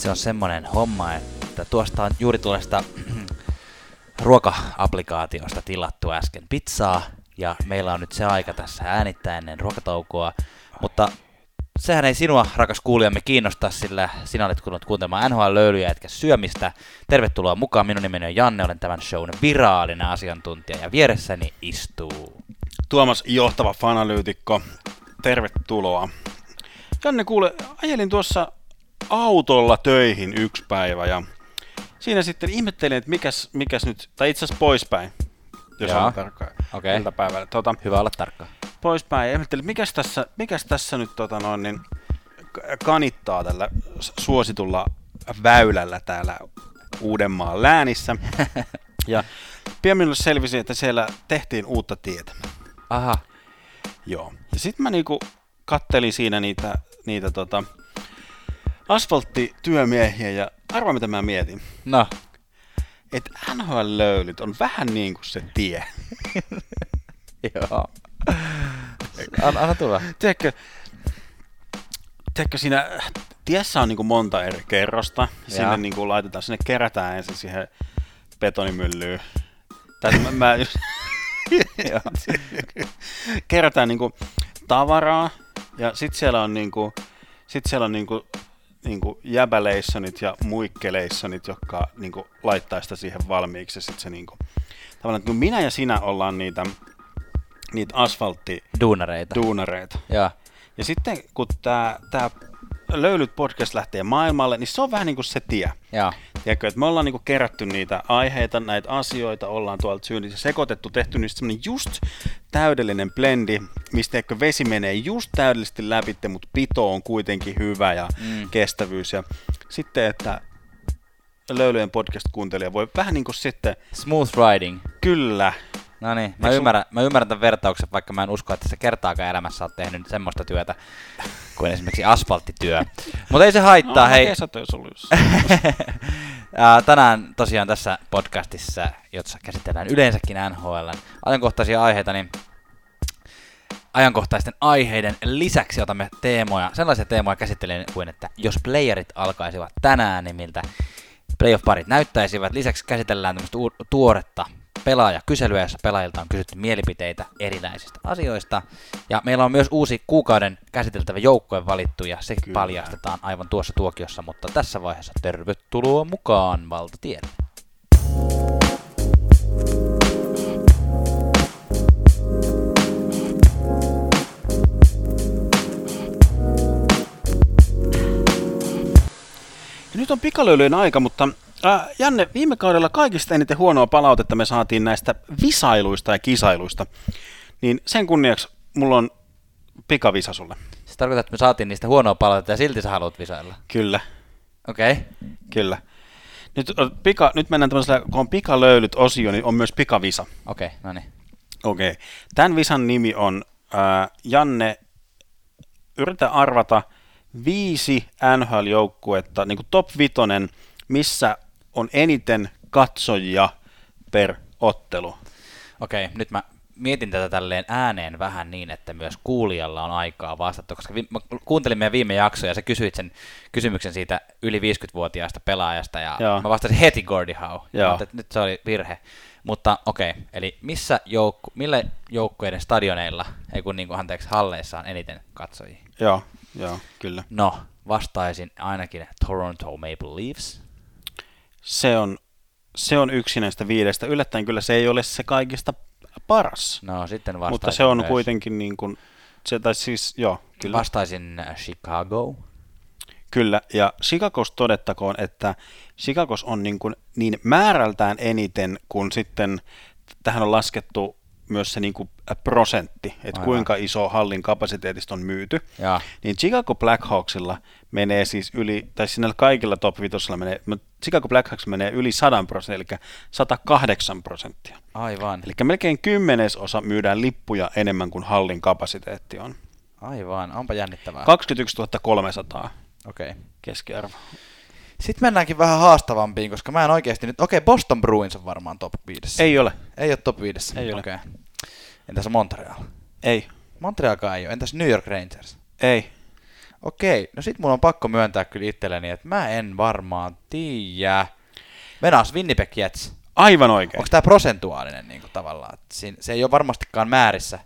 se on semmonen homma, että tuosta on juuri tuollaista ruoka-applikaatiosta tilattu äsken pizzaa, ja meillä on nyt se aika tässä äänittää ennen ruokataukoa, mutta sehän ei sinua, rakas kuulijamme, kiinnosta, sillä sinä olet kuullut kuuntelemaan NHL-löylyjä etkä syömistä. Tervetuloa mukaan, minun nimeni on Janne, olen tämän shown viraalinen asiantuntija ja vieressäni istuu. Tuomas, johtava fanalyytikko, tervetuloa. Janne, kuule, ajelin tuossa autolla töihin yksi päivä ja siinä sitten ihmettelin, että mikäs, mikäs nyt, tai itse asiassa poispäin, jos on tarkkaan Okei. iltapäivällä. Tota, Hyvä olla tarkka. poispäin ja ihmettelin, mikäs tässä, mikäs tässä nyt tota noin, niin, kanittaa tällä suositulla väylällä täällä Uudenmaan läänissä. ja pian minulle selvisi, että siellä tehtiin uutta tietä. Aha, Joo. Ja sitten mä niinku kattelin siinä niitä, niitä tota, asfalttityömiehiä ja arva mitä mä mietin. no, Että NHL-löylyt on vähän niin kuin se tie. joo. Anna, anna tulla. Tiedätkö, tiedätkö siinä tiessä on niinku monta eri kerrosta. Sinne Jaa. niinku laitetaan, sinne kerätään ensin siihen betonimyllyyn. Tai mä, mä just, kerätään niinku tavaraa ja sit siellä on niinku, sit siellä on niinku, niinku jäbäleissonit ja muikkeleissonit, jotka niinku laittaa sitä siihen valmiiksi ja sit se niinku, tavallaan, että kun minä ja sinä ollaan niitä, niitä asfalttiduunareita. Duunareita. Joo. Ja sitten kun tämä Löylyt podcast lähtee maailmalle, niin se on vähän niin kuin se tie. Joo. Tiedätkö, että me ollaan niin kuin kerätty niitä aiheita, näitä asioita, ollaan tuolta syynissä sekoitettu, tehty niistä semmoinen just täydellinen blendi, mistä tiedätkö, vesi menee just täydellisesti läpi, mutta pito on kuitenkin hyvä ja mm. kestävyys. Ja sitten, että Löylyjen podcast-kuuntelija voi vähän niin kuin sitten, Smooth riding. kyllä, No niin, mä ymmärrän, mä ymmärrän tämän vertauksen, vaikka mä en usko, että sä kertaakaan elämässä oot tehnyt semmoista työtä kuin esimerkiksi asfalttityö. Mutta ei se haittaa, no, hei. Tänään tosiaan tässä podcastissa, jossa käsitellään yleensäkin NHL ajankohtaisia aiheita, niin ajankohtaisten aiheiden lisäksi otamme teemoja, sellaisia teemoja käsittelen kuin, että jos playerit alkaisivat tänään, niin miltä playoff-parit näyttäisivät. Lisäksi käsitellään tämmöistä tuoretta pelaajakyselyä, jossa pelaajilta on kysytty mielipiteitä erilaisista asioista. Ja meillä on myös uusi kuukauden käsiteltävä joukkue valittu, ja se Kyllä. paljastetaan aivan tuossa tuokiossa, mutta tässä vaiheessa tervetuloa mukaan valtatielle. Ja nyt on pikalöylyjen aika, mutta äh, Janne, viime kaudella kaikista eniten huonoa palautetta me saatiin näistä visailuista ja kisailuista. Niin sen kunniaksi mulla on pikavisa sulle. Se tarkoittaa, että me saatiin niistä huonoa palautetta ja silti sä haluat visailla. Kyllä, Okei. Okay. kyllä. Nyt, pika, nyt mennään tämmöisellä, kun on pikalöylyt osio, niin on myös pikavisa. Okei, okay, no niin. Okei. Tämän visan nimi on äh, Janne, yritä arvata viisi NHL-joukkuetta, niin kuin top vitonen, missä on eniten katsojia per ottelu. Okei, okay, nyt mä mietin tätä tälleen ääneen vähän niin, että myös kuulijalla on aikaa vastata, koska vi- mä kuuntelin meidän viime jaksoja ja sä kysyit sen kysymyksen siitä yli 50-vuotiaasta pelaajasta ja Joo. mä vastasin heti Gordie Howe. Joo. Mutta että nyt se oli virhe. Mutta okei, okay, eli missä joukku, millä joukkueiden stadioneilla, ei kun niin kuin, anteeksi, halleissa on eniten katsojia? Joo, joo, kyllä. No, vastaisin ainakin Toronto Maple Leafs. Se on, se on yksi näistä viidestä. Yllättäen kyllä se ei ole se kaikista paras, No, sitten vastaisin mutta se on myös, kuitenkin niin kuin, se, tai siis, joo, kyllä. Vastaisin äh, Chicago. Kyllä, ja Chicagos todettakoon, että Chicagos on niin, kuin niin määrältään eniten, kun sitten tähän on laskettu myös se niin kuin prosentti, että Aivan. kuinka iso hallin kapasiteetista on myyty. Ja Niin Chicago Blackhawksilla menee siis yli, tai siinä kaikilla top 5 menee, mutta Chicago Blackhawks menee yli 100 prosenttia, eli 108 prosenttia. aivan, Eli melkein kymmenesosa myydään lippuja enemmän kuin hallin kapasiteetti on. aivan, onpa jännittävää. 21 300 Okei. Okay. keskiarvo. Sitten mennäänkin vähän haastavampiin, koska mä en oikeasti nyt... Okei, okay, Boston Bruins on varmaan top 5. Ei ole. Ei ole top 5. Ei ole. Okay. Entäs Montreal? Ei. Montrealkaan ei ole. Entäs New York Rangers? Ei. Okei, no sit mun on pakko myöntää kyllä itselleni, että mä en varmaan tiedä. Venas Winnipeg Jets. Aivan oikein. Onko tämä prosentuaalinen niin kuin, tavallaan? Se ei ole varmastikaan määrissä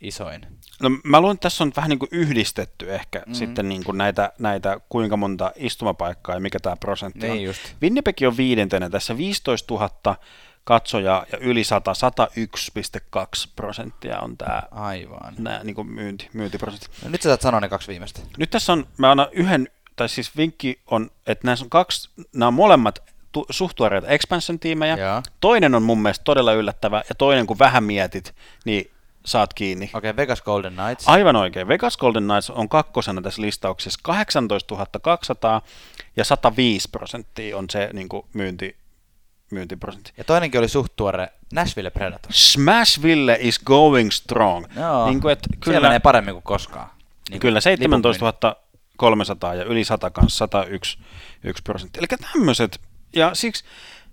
isoin. No mä luulen, että tässä on vähän niin kuin yhdistetty ehkä mm. sitten niin kuin näitä, näitä, kuinka monta istumapaikkaa ja mikä tämä prosentti Niin on. just. Winnipeg on viidentenä tässä 15 000 katsojaa ja yli 100, 101,2 prosenttia on tämä Aivan. nää, niin kuin myynti, myyntiprosentti. No, nyt sä saat sanoa ne kaksi viimeistä. Nyt tässä on, mä annan yhden, tai siis vinkki on, että näissä on kaksi, nämä on molemmat tu, suhtuoreita expansion-tiimejä. Toinen on mun mielestä todella yllättävä, ja toinen kun vähän mietit, niin saat kiinni. Okei, okay, Vegas Golden Knights. Aivan oikein. Vegas Golden Knights on kakkosena tässä listauksessa. 18 200 ja 105 prosenttia on se niin kuin myynti, myyntiprosentti. Ja toinenkin oli suht tuore Nashville Predators. Smashville is going strong. Joo, Niin kuin, että Siellä kyllä, menee paremmin kuin koskaan. Niin kyllä kuin 17 300 ja yli 100 kanssa 101 1 prosenttia. Eli tämmöiset, ja siksi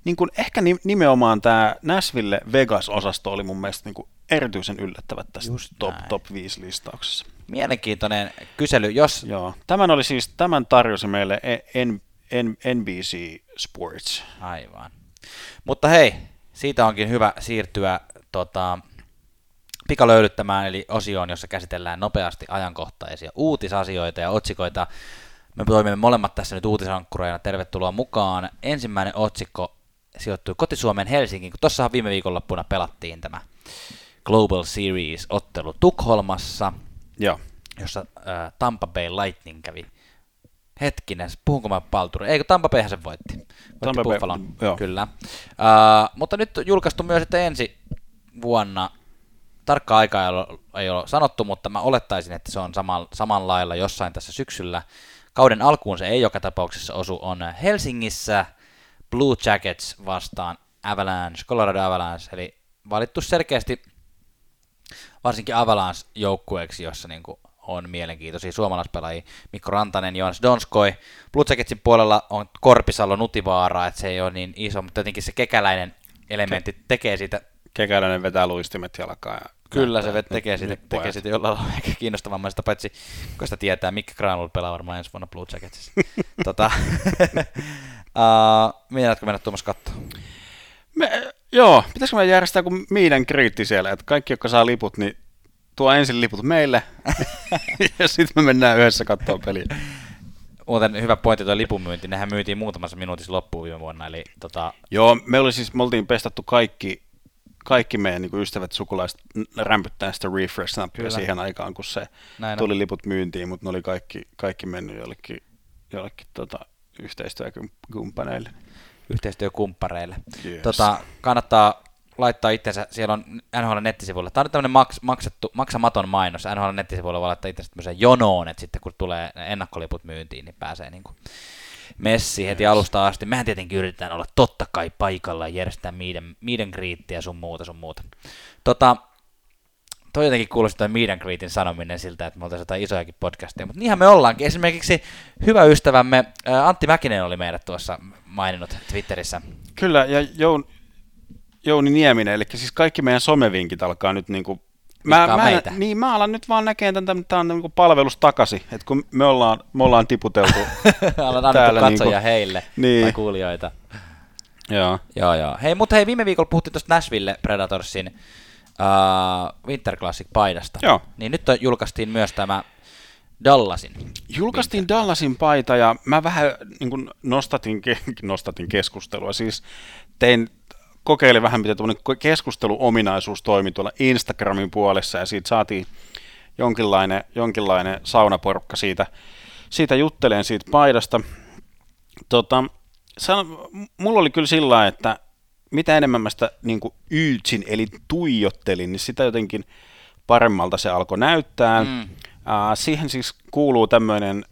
niin kuin ehkä ni- nimenomaan tämä Nashville Vegas-osasto oli mun mielestä niin kuin erityisen yllättävä tässä Just top, näin. top 5 listauksessa. Mielenkiintoinen kysely, jos... Joo, tämän oli siis, tämän tarjosi meille E, N, N, NBC Sports. Aivan. Mutta hei, siitä onkin hyvä siirtyä tota, pikalöylyttämään, eli osioon, jossa käsitellään nopeasti ajankohtaisia uutisasioita ja otsikoita. Me toimimme molemmat tässä nyt uutisankkureina, tervetuloa mukaan. Ensimmäinen otsikko sijoittui Kotisuomen Helsinkiin, kun tuossa viime viikonloppuna pelattiin tämä Global Series-ottelu Tukholmassa, Joo, jossa äh, Tampa Bay Lightning kävi Hetkinen, puhunko mä palturi? Eikö Tampa Bayhän sen voitti? Voitti Tampa Bay, Buffalon, joo. kyllä. Uh, mutta nyt julkaistu myös sitten ensi vuonna, tarkkaa aikaa ei ole, ei ole sanottu, mutta mä olettaisin, että se on saman, saman lailla jossain tässä syksyllä. Kauden alkuun se ei joka tapauksessa osu, on Helsingissä Blue Jackets vastaan Avalanche, Colorado Avalanche, eli valittu selkeästi varsinkin Avalanche-joukkueeksi, jossa niin kuin on mielenkiintoisia suomalaispelaajia. Mikko Rantanen, Joonas Donskoi. Blue Jacketsin puolella on Korpisalo Nutivaara, että se ei ole niin iso, mutta jotenkin se kekäläinen elementti tekee siitä, kekäläinen vetää luistimet jalkaan. Ja kyllä se vet- tekee siitä, tekee siitä jollain lailla ehkä kiinnostavammaista, paitsi kun sitä tietää, Mikko Granul pelaa varmaan ensi vuonna Blue Jacketsissa. tota, uh, Mietitkö mennä Tuomas katsomaan? Me, joo, pitäisikö me järjestää kuin meidän kriitti siellä, että kaikki, jotka saa liput, niin tuo ensin liput meille, ja sitten me mennään yhdessä katsoa peliä. Muuten hyvä pointti tuo lipunmyynti, nehän myytiin muutamassa minuutissa loppuun viime vuonna, eli tota, Joo, me, oli siis, me oltiin pestattu kaikki, kaikki meidän niin ystävät, sukulaiset rämpyttää sitä refresh-nappia siihen aikaan, kun se Näin on. tuli liput myyntiin, mutta ne oli kaikki, kaikki mennyt jollekin, jollekin tota, yhteistyökumppaneille. Yhteistyökumppareille. Yes. Tota, kannattaa laittaa itsensä, siellä on NHL nettisivuilla, tämä on tämmöinen maks, maksettu, maksamaton mainos, NHL nettisivuilla voi laittaa itsensä tämmöiseen jonoon, että sitten kun tulee ennakkoliput myyntiin, niin pääsee niin kuin messi heti alusta asti. Mehän tietenkin yritetään olla totta kai paikalla ja järjestää meidän, meidän greettiä sun muuta sun muuta. Tota, toi jotenkin kuulosti toi and greetin sanominen siltä, että me oltaisiin jotain isojakin podcasteja, mutta niinhän me ollaankin. Esimerkiksi hyvä ystävämme Antti Mäkinen oli meidät tuossa maininnut Twitterissä. Kyllä, ja Joun, Jouni Nieminen, eli siis kaikki meidän somevinkit alkaa nyt niinku... Mä, Vikkaa mä, meitä. niin, mä alan nyt vaan näkemään tämän, tämä on niinku palvelus takaisin, että kun me ollaan, me ollaan tiputeltu. Annettu Täällä katsoja niinku- heille Niin. tai kuulijoita. Joo. Joo, joo. Hei, mutta hei, viime viikolla puhuttiin tuosta Nashville Predatorsin uh, Winter Classic-paidasta. Joo. Niin nyt on, julkaistiin myös tämä Dallasin. Julkaistiin Dallasin paita ja mä vähän niin kuin nostatin, nostatin keskustelua. Siis tein, kokeilin vähän, miten tuommoinen keskusteluominaisuus toimi tuolla Instagramin puolessa ja siitä saatiin jonkinlainen, jonkinlainen saunaporukka siitä, siitä jutteleen siitä paidasta. Tota, san, mulla oli kyllä sillä että mitä enemmän mä sitä niin kuin yytsin, eli tuijottelin, niin sitä jotenkin paremmalta se alkoi näyttää. Mm. Siihen siis kuuluu tämmöinen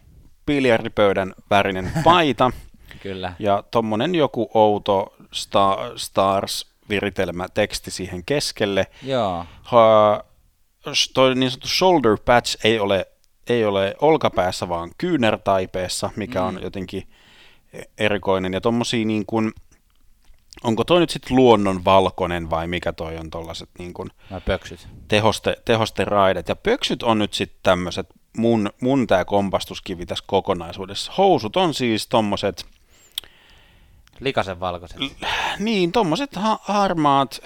biljardipöydän värinen paita Kyllä. ja tommonen joku outo Star, Stars viritelmä teksti siihen keskelle. Joo. Uh, toi niin sanottu shoulder patch ei ole, ei ole olkapäässä, vaan kyynärtaipeessa, mikä mm. on jotenkin erikoinen. Ja tommosia niin kuin, onko toi nyt sitten luonnon valkoinen vai mikä toi on tollaset niin kuin Nämä pöksyt. tehoste, tehosteraidet. Ja pöksyt on nyt sitten tämmöiset mun, mun tämä kompastuskivi tässä kokonaisuudessa. Housut on siis tommoset, Likasen valkoiset. niin tommoset ha- harmaat,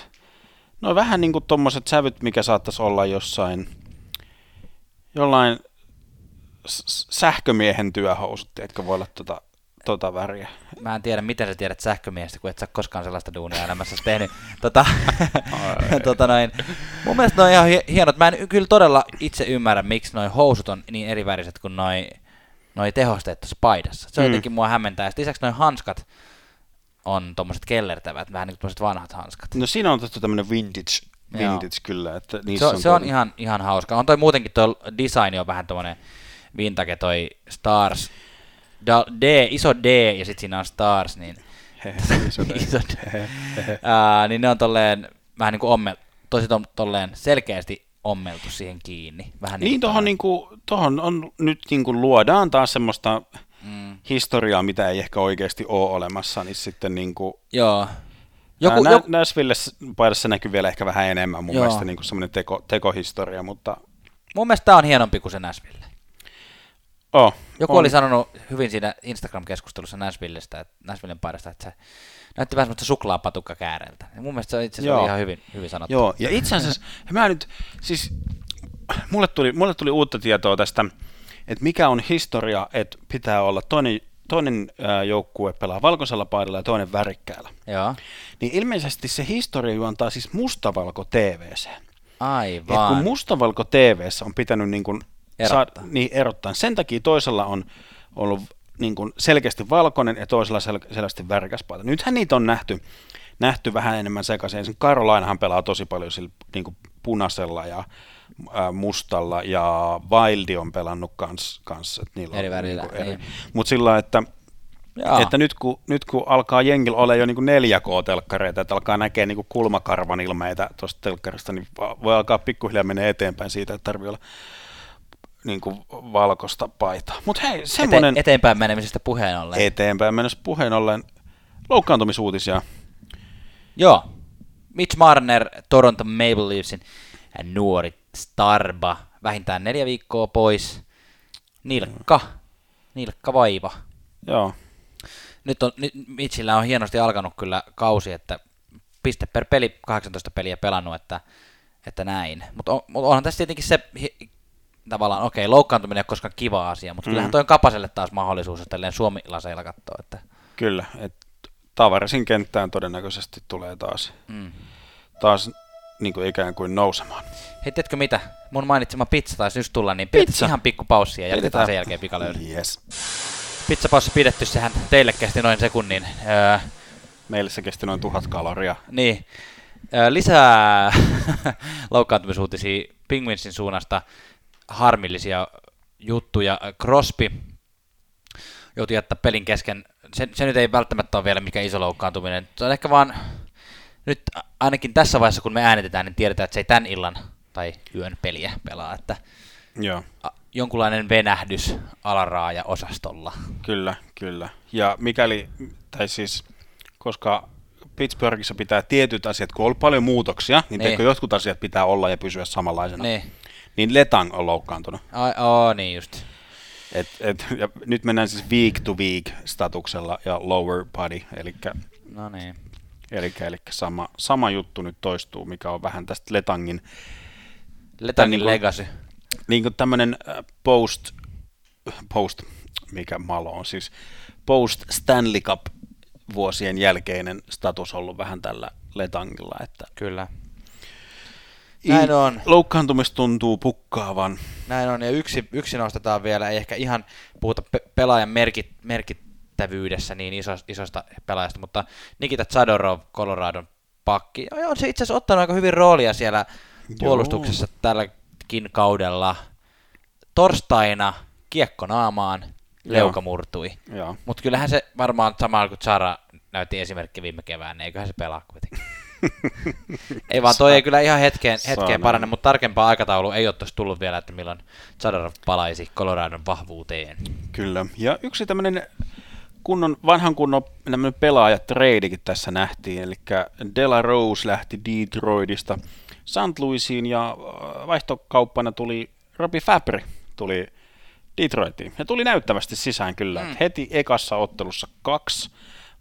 no vähän niin kuin tommoset sävyt, mikä saattaisi olla jossain, jollain s- sähkömiehen työhousut, tiedätkö, voi olla tota, tota väriä. Mä en tiedä, miten sä tiedät sähkömiestä, kun et sä koskaan sellaista duunia elämässä tehnyt. tota, tota noin. Mun mielestä ne on ihan hie- hienot. Mä en kyllä todella itse ymmärrä, miksi noi housut on niin eri väriset kuin noi, noi tehosteet tuossa paidassa. Se on Mm. jotenkin mua hämmentää. Ja sit lisäksi noi hanskat on tommoset kellertävät, vähän niin kuin vanhat hanskat. No siinä on otettu tämmönen vintage, Joo. vintage kyllä, että Se niissä on, se on ihan, ihan hauska. On toi muutenkin toi design on vähän tommonen vintage, toi Stars, da, D, iso D ja sit siinä on Stars, niin iso D. Iso D. Ää, niin ne on tolleen vähän niin kuin ommel, tosi to, tolleen selkeästi ommeltu siihen kiinni. Vähän Niin, kuin tohon, toi- niinku, tohon on nyt niinku luodaan taas semmoista mm, historiaa, mitä ei ehkä oikeasti ole olemassa, niin sitten niinku, joo. joku, nä, joku, Nashville paidassa näkyy vielä ehkä vähän enemmän mun Joo. mielestä niinku semmoinen teko, tekohistoria, mutta mun mielestä tää on hienompi kuin se Nashville. Oh, Joku on. oli sanonut hyvin siinä Instagram-keskustelussa Nashvillestä, että Nashvillen paidasta, että se näytti vähän semmoista suklaapatukkakääreltä. Ja mun mielestä se itse asiassa Joo. oli ihan hyvin, hyvin sanottu. Joo, ja itse asiassa mä nyt, siis mulle tuli, mulle tuli uutta tietoa tästä, että mikä on historia, että pitää olla toinen, toinen joukkue pelaa valkoisella paidalla ja toinen värikkäällä. Joo. Niin ilmeisesti se historia juontaa siis mustavalko TVC. Et Aivan. kun mustavalko TVssä on pitänyt niin kuin Erottaa. niin erottaa. Sen takia toisella on ollut niin kuin selkeästi valkoinen ja toisella sel- selvästi värikäs paita. Nythän niitä on nähty, nähty vähän enemmän sekaisin. Esimerkiksi Karolainahan pelaa tosi paljon sillä niin kuin punaisella ja ää, mustalla ja Wildi on pelannut kans, kans että niillä Eri on värillä, niinku eri. niin. Mutta sillä että Joo. että nyt kun, nyt kun alkaa jengillä olla jo niin 4K-telkkareita, että alkaa näkeä niin kulmakarvan ilmeitä tuosta telkkarista, niin voi alkaa pikkuhiljaa mennä eteenpäin siitä, että tarvii olla niin kuin valkoista paitaa. Mutta hei, semmoinen Ete- eteenpäin menemisestä puheen ollen. eteenpäin mennessä puheen ollen loukkaantumisuutisia. Joo. Mitch Marner, Toronto Maple Leafsin nuori starba, vähintään neljä viikkoa pois. Nilkka, nilkka vaiva. Joo, Nyt, on, nyt Mitchillä on hienosti alkanut kyllä kausi, että piste per peli, 18 peliä pelannut, että, että näin. Mutta on, mut onhan tässä tietenkin se tavallaan, okei, loukkaantuminen ei ole koskaan kiva asia, mutta Mm. kyllähän toi on Kapaselle taas mahdollisuus, jos tälleen Suomi-laseilla katsoo, että kyllä. Et Tavarisin kenttään todennäköisesti tulee taas, mm. taas niin kuin ikään kuin nousemaan. Hei, tiedätkö mitä? Mun mainitsema pizza taisi just tulla, niin pidetään Pizza. ihan pikku paussia ja jatketaan sen jälkeen pikalöyly. Yes. Pizzapaussi pidetty, sehän teille kesti noin sekunnin. Öö, Meille se kesti noin tuhat kaloria. niin. Öö, lisää loukkaantumisuutisia Penguinsin suunnasta. Harmillisia juttuja. Crosby joutui jättää pelin kesken. Se, se nyt ei välttämättä ole vielä mikä iso loukkaantuminen. Se on ehkä vaan nyt ainakin tässä vaiheessa, kun me äänitetään, niin tiedetään, että se ei tämän illan tai yön peliä pelaa. Että Joo. a- jonkunlainen venähdys alaraaja osastolla. Kyllä, kyllä. Ja mikäli, tai siis, koska Pittsburghissa pitää tietyt asiat, kun on ollut paljon muutoksia, niin, Niin. niin. jotkut asiat pitää olla ja pysyä samanlaisena. Niin, Niin. niin Letang on loukkaantunut. Ai, oo, niin just. Et, et, ja nyt mennään siis week to week statuksella ja lower body, eli No niin. Eli, eli sama, sama juttu nyt toistuu, mikä on vähän tästä Letangin, Letangin niinku- legacy. niin kuin tämmöinen äh, post, post, mikä malo on siis, post Stanley Cup vuosien jälkeinen status ollut vähän tällä Letangilla, että Kyllä. Näin on. loukkaantumista tuntuu pukkaavan. Näin on, ja yksi, yksi nostetaan vielä, ei ehkä ihan puhuta pe- pelaajan merkit, merkittävyydessä niin iso, isosta pelaajasta, mutta Nikita Zadorov, Coloradon pakki, on se itse asiassa ottanut aika hyvin roolia siellä puolustuksessa tälläkin kaudella. Torstaina kiekko naamaan, leuka Joo. murtui. Joo. Mutta kyllähän se varmaan samalla kuin Zara näytti esimerkki viime kevään, niin eiköhän se pelaa kuitenkin. ei vaan toi ei kyllä ihan hetkeen, hetkeen parane, mutta tarkempaa aikataulua ei ole tullut vielä, että milloin Zadorov palaisi Coloradon vahvuuteen. Kyllä. Ja yksi tämmöinen kunnon, vanhan kunnon tämmöinen pelaajatreidikin tässä nähtiin, eli Dela Rose lähti Detroitista St. Louisiin ja äh, vaihtokauppana tuli Robbie Fabry tuli Detroitiin. Ja tuli näyttävästi sisään kyllä. Mm. Heti ekassa ottelussa kaksi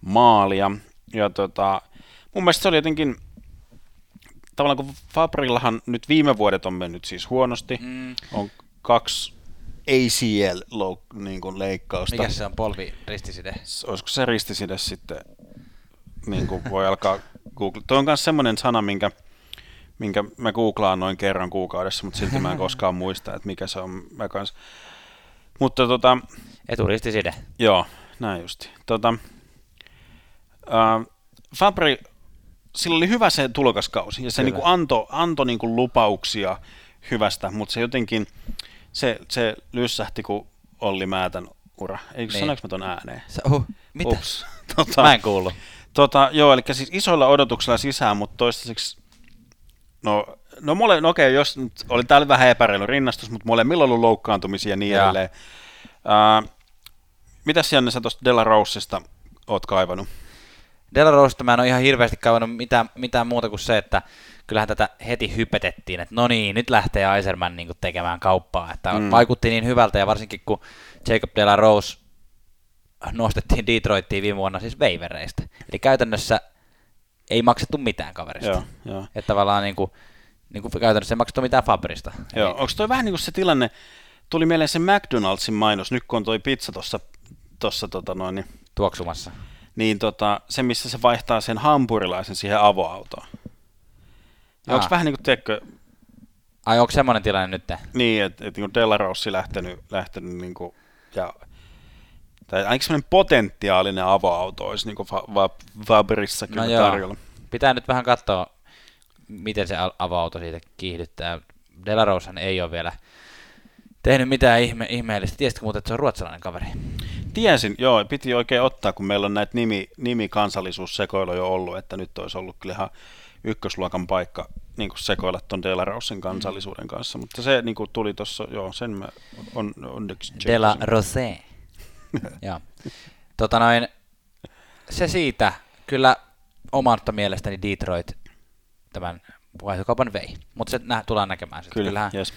maalia. Ja tota, mun mielestä se oli jotenkin, tavallaan kun Fabrillahan nyt viime vuodet on mennyt siis huonosti, mm. on kaksi ACL niin. Mikä se on polvi ristiside? Olisiko se ristiside sitten, niin kuin voi alkaa google. Tuo on myös semmoinen sana, minkä, minkä mä googlaan noin kerran kuukaudessa, mutta silti mä en koskaan muista, että mikä se on. Mä kans. Mutta tota... Eturistiside. Joo, näin justi. Tota, äh, Fabri, sillä oli hyvä se tulokaskausi, ja se niin kuin antoi anto niin kuin lupauksia hyvästä, mutta se jotenkin, se, se lyssähti kuin Olli Määtän ura. Eikö niin. sanoinko mä ton ääneen? Sä, uh, mitä? Ups. Tota, mä en kuullut. Tota, joo, eli siis isoilla odotuksilla sisään, mutta toistaiseksi, no, no, mole, no okei, jos nyt oli täällä vähän epäreilu rinnastus, mutta molemmilla on ollut loukkaantumisia ja niin ja. edelleen. Uh, mitäs Janne sä tuosta Della Rousesta oot kaivannut? Della Rousesta mä en ole ihan hirveästi kaivannut mitään, mitään muuta kuin se, että kyllähän tätä heti hypetettiin, että no niin, nyt lähtee Aiserman niin tekemään kauppaa, että mm. vaikutti niin hyvältä ja varsinkin kun Jacob Della Rose nostettiin Detroittiin viime vuonna siis veivereistä. Eli käytännössä ei maksettu mitään kaverista. Joo, joo. Että tavallaan niin kuin, niin kuin käytännössä ei maksettu mitään Fabrista. Joo, onko toi vähän niin kuin se tilanne, tuli mieleen se McDonaldsin mainos, nyt kun on toi pizza tuossa tota noin, niin, tuoksumassa. Niin tota, se, missä se vaihtaa sen hampurilaisen siihen avoautoon. Onko vähän niin kuin, tiedätkö, Ai onko semmoinen tilanne nyt? Niin, että et, niin Della Rossi lähtenyt, lähtenyt niin kuin, ja tai ainakin semmoinen potentiaalinen avoauto olisi niin va- Fabrissa kyllä no tarjolla. Pitää nyt vähän katsoa, miten se avoauto siitä kiihdyttää. Delarosehan ei ole vielä tehnyt mitään ihme- ihmeellistä. Tiesitkö muuten, että se on ruotsalainen kaveri? Tiesin, joo. Piti oikein ottaa, kun meillä on näitä nimi, nimikansallisuussekoiluja jo ollut, että nyt olisi ollut kyllä ihan ykkösluokan paikka niin kuin sekoilla tuon Delarosen kansallisuuden kanssa, mutta se niin kuin tuli tuossa, joo, sen mä on, onneksi Dela Rose. Joo. Tota noin, se siitä, kyllä omasta mielestäni Detroit tämän vaihtokaupan vei, mutta se nä- tullaan näkemään sitten. Kyllä, Kyllähän yes.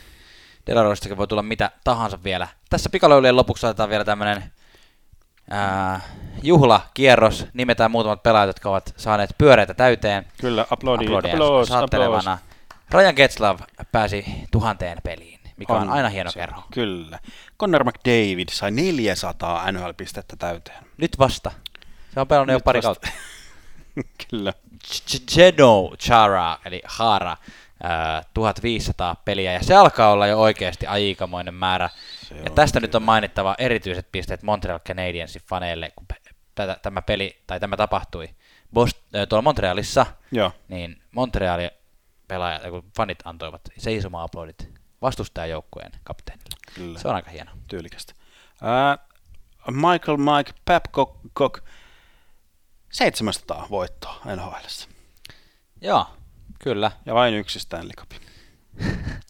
Delaroistakin voi tulla mitä tahansa vielä. Tässä pikalöylien lopuksi otetaan vielä tämmöinen juhlakierros. Nimetään muutamat pelaajat, jotka ovat saaneet pyöreitä täyteen. Kyllä, aplodi, aplodi, aplodi. Rajan Getslav pääsi tuhanteen peliin mikä on, on aina hieno se, kerro. Kyllä. Connor McDavid sai 400 NHL-pistettä täyteen. Nyt vasta. Se on pelannut jo pari kautta. kyllä. Geno Chara, eli Hara, 1500 peliä, ja se alkaa olla jo oikeasti aikamoinen määrä. Se ja tästä kyllä. nyt on mainittava erityiset pisteet Montreal Canadiensin faneille, kun tämä peli, tai tämä tapahtui Bost- tuolla Montrealissa, Joo. niin Montrealin pelaajat, kun fanit antoivat seisoma-aplodit vastustajajoukkueen kapteenille. Kyllä. Se on aika hieno. Tyylikästä. Uh, Michael Mike Babcock 700 voittoa NHL. Joo, kyllä. Ja vain yksi Stanley Cup.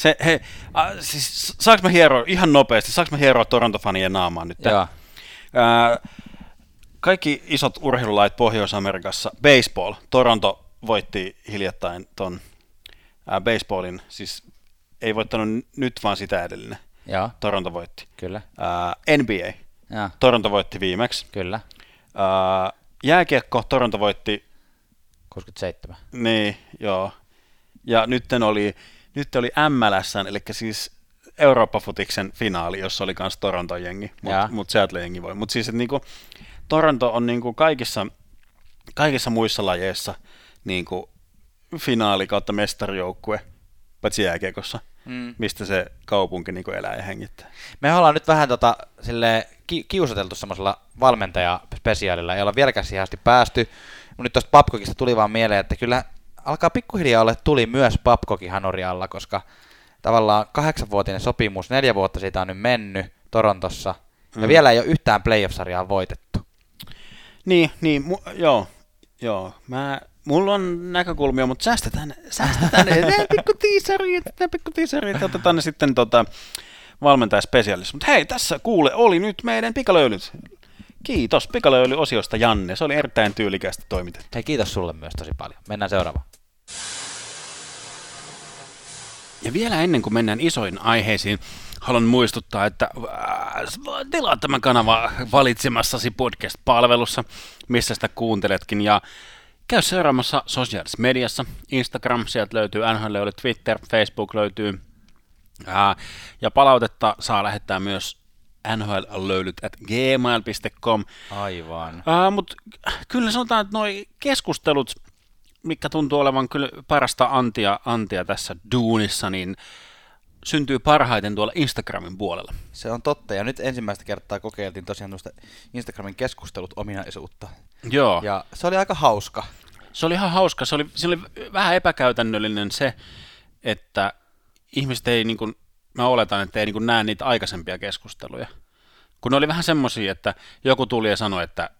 Se, hei, äh, siis, saanko mä hieroa ihan nopeasti, saanko mä hieroa Toronto-fanien naamaan nyt? Joo. Äh, kaikki isot urheilulait Pohjois-Amerikassa, baseball, Toronto voitti hiljattain ton äh, baseballin, siis ei voittanut nyt vaan sitä edellinen. Joo. Toronto voitti. Kyllä. Äh, NBA. Ja. Toronto voitti viimeksi. Kyllä. Äh, jääkiekko, Toronto voitti. 67. Niin, joo. Ja nyt oli, nyt oli MLS, eli siis Eurooppa-futiksen finaali, jossa oli myös Toronton jengi, mutta mut Seattle-jengi voi. Mutta siis, että niinku, Toronto on niinku kaikissa, kaikissa muissa lajeissa niinku finaali kautta mestarijoukkue, paitsi jääkiekossa, mm. mistä se kaupunki niin elää ja hengittää. Me ollaan nyt vähän tota, sille ki- kiusateltu semmoisella valmentajaspesiaalilla, ei olla vieläkään siihen asti päästy, mutta nyt tuosta Papkokista tuli vaan mieleen, että kyllä alkaa pikkuhiljaa olla tuli myös Papkokin hanuri alla, koska tavallaan kahdeksanvuotinen sopimus, neljä vuotta siitä on nyt mennyt Torontossa, mm. ja vielä ei ole yhtään playoff-sarjaa voitettu. Niin, niin mu- joo, joo. Mä Mulla on näkökulmia, mutta säästetään, säästetään ne pikku tiisarit, ne pikku tiisarit, otetaan ne sitten tota, valmentajaspesiaalissa. Mutta hei, tässä kuule, oli nyt meidän pikalöylyt. Kiitos pikalöyly-osiosta Janne, se oli erittäin tyylikästi toimitettu. Hei, kiitos sulle myös tosi paljon. Mennään seuraavaan. Ja vielä ennen kuin mennään isoin aiheisiin, haluan muistuttaa, että äh, tilaa tämä kanava valitsemassasi podcast-palvelussa, missä sitä kuunteletkin. Ja käy seuraamassa sosiaalisessa mediassa. Instagram, sieltä löytyy NHL, löytyy Twitter, Facebook löytyy. Ää, ja palautetta saa lähettää myös nhlöylyt at gmail.com. Aivan. Mutta kyllä sanotaan, että nuo keskustelut, mikä tuntuu olevan kyllä parasta antia, antia tässä duunissa, niin syntyy parhaiten tuolla Instagramin puolella. Se on totta, ja nyt ensimmäistä kertaa kokeiltiin tosiaan tuosta Instagramin keskustelut ominaisuutta. Joo. Ja se oli aika hauska. Se oli ihan hauska. Se oli, se oli vähän epäkäytännöllinen se, että ihmiset ei, niin kuin, mä oletan, että ei niin kuin näe niitä aikaisempia keskusteluja. Kun ne oli vähän semmoisia, että joku tuli ja sanoi, että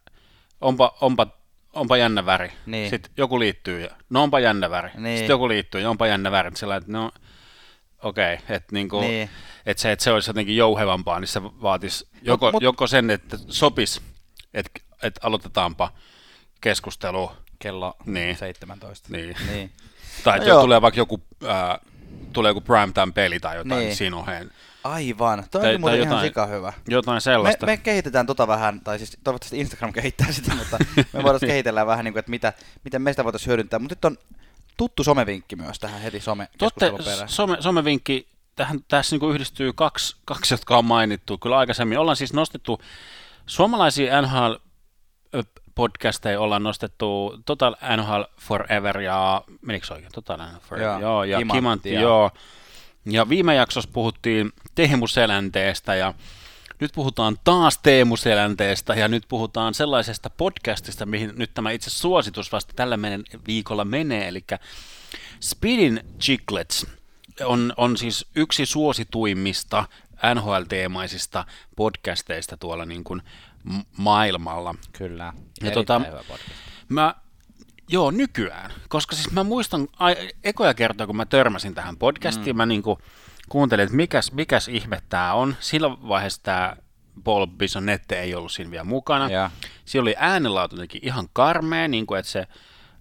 onpa, onpa, onpa jännä väri. Niin. Sitten joku liittyy ja no onpa jännä väri. Niin. Sitten joku liittyy ja onpa jännä väri. Sillä että no okei, okay, että niinku, Niin. et se, että se olisi jotenkin jouhevampaa, niin se vaatisi joko, Mut- mut- joko sen, että sopis, että, että aloitetaanpa keskustelu, Kello Niin. 17. niin. niin. tai No no joo. tulee vaikka joku, ää, tulee joku primetime peli tai jotain Niin. niin. siinä oheen, Aivan. Toi Tai- on muuten tai ihan jotain- sika hyvä. jotain Me, sellaista. me kehitetään tota vähän, tai siis toivottavasti Instagram kehittää sitä, mutta me voitaisiin kehitellä vähän, niin kuin, että mitä, miten meistä voitaisiin hyödyntää. Mutta nyt on tuttu somevinkki myös tähän heti some Totte, some, somevinkki, tähän, tässä niin yhdistyy kaksi, kaksi, jotka on mainittu kyllä aikaisemmin. Ollaan siis nostettu suomalaisia NHL podcasteja ollaan nostettu Total NHL Forever ja, menikö se oikein? Total NHL Forever, Joo, joo, ja Kimantti Kimantti, ja- joo. Ja viime jaksossa puhuttiin Teemu Selänteestä ja nyt puhutaan taas Teemu Selänteestä ja nyt puhutaan sellaisesta podcastista, mihin nyt tämä itse suositus vasta tällä menen, viikolla menee, eli Speedin Chiclets on, on siis yksi suosituimmista NHL-teemaisista podcasteista tuolla niin kuin maailmalla. Kyllä. Ja tota- hyvä podcast. Mä, joo, nykyään, koska siis mä muistan ai, ekoja kertoja, kun mä törmäsin tähän podcastiin, mm. mä niinku kuuntelin, että mikäs, mikäs ihme tää on. Silloin vaiheessa tämä Paul Bisonette ei ollut siinä vielä mukana. Ja. Siinä oli äänenlaatu jotenkin ihan karmea, niin kuin että se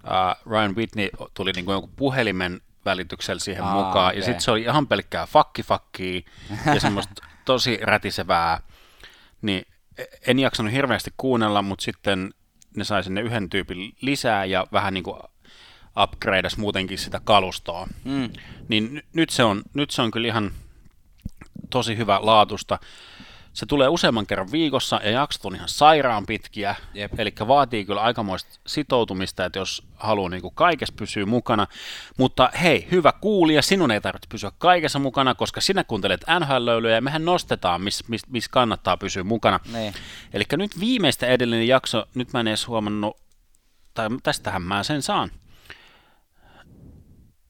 uh, Ryan Whitney tuli niin kuin jonkun puhelimen välityksellä siihen Aa, mukaan, okei. ja sitten se oli ihan pelkkää fakki ja semmoista tosi rätisevää, niin en jaksanut hirveästi kuunnella, mutta sitten ne sai sinne yhden tyypin lisää ja vähän niin kuin upgradeas muutenkin sitä kalustoa. Mm. Niin n- nyt se, on, nyt se on kyllä ihan tosi hyvä laatusta. Se tulee useamman kerran viikossa ja jaksot on ihan sairaan pitkiä, Jep. eli vaatii kyllä aikamoista sitoutumista, että jos haluaa niin kaikessa pysyä mukana. Mutta hei, hyvä kuulija, sinun ei tarvitse pysyä kaikessa mukana, koska sinä kuuntelet NHL-löylyjä ja mehän nostetaan, missä mis, mis kannattaa pysyä mukana. Niin. Eli nyt viimeistä edellinen jakso, nyt mä en edes huomannut, tai tästähän mä sen saan.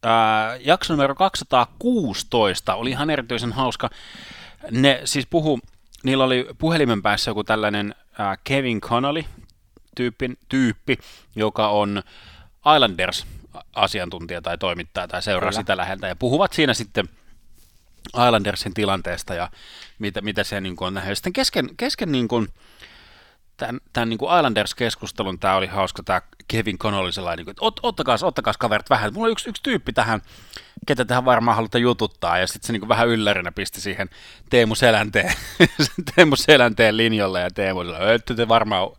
Ää, jakso numero 216 oli ihan erityisen hauska. Ne siis puhu, niillä oli puhelimen päässä joku tällainen ää, Kevin Connolly tyyppi, tyyppi, joka on Islanders asiantuntija tai toimittaja tai seuraa Kyllä. sitä läheltä ja puhuvat siinä sitten Islandersin tilanteesta ja mitä, mitä se niin kuin on nähnyt. Sitten kesken, kesken niin kuin, tämän, tämän niin kuin Islanders-keskustelun tämä oli hauska, tämä Kevin Connolly sellainen, niin kuin, että ot, ottakaas, ottakaas kaverit vähän, mulla on yksi, yksi tyyppi tähän, ketä tähän varmaan halutaan jututtaa, ja sitten se niin kuin vähän yllärinä pisti siihen Teemu Selänteen, Teemu Selänteen linjolle, ja Teemu sanoi, että te varmaan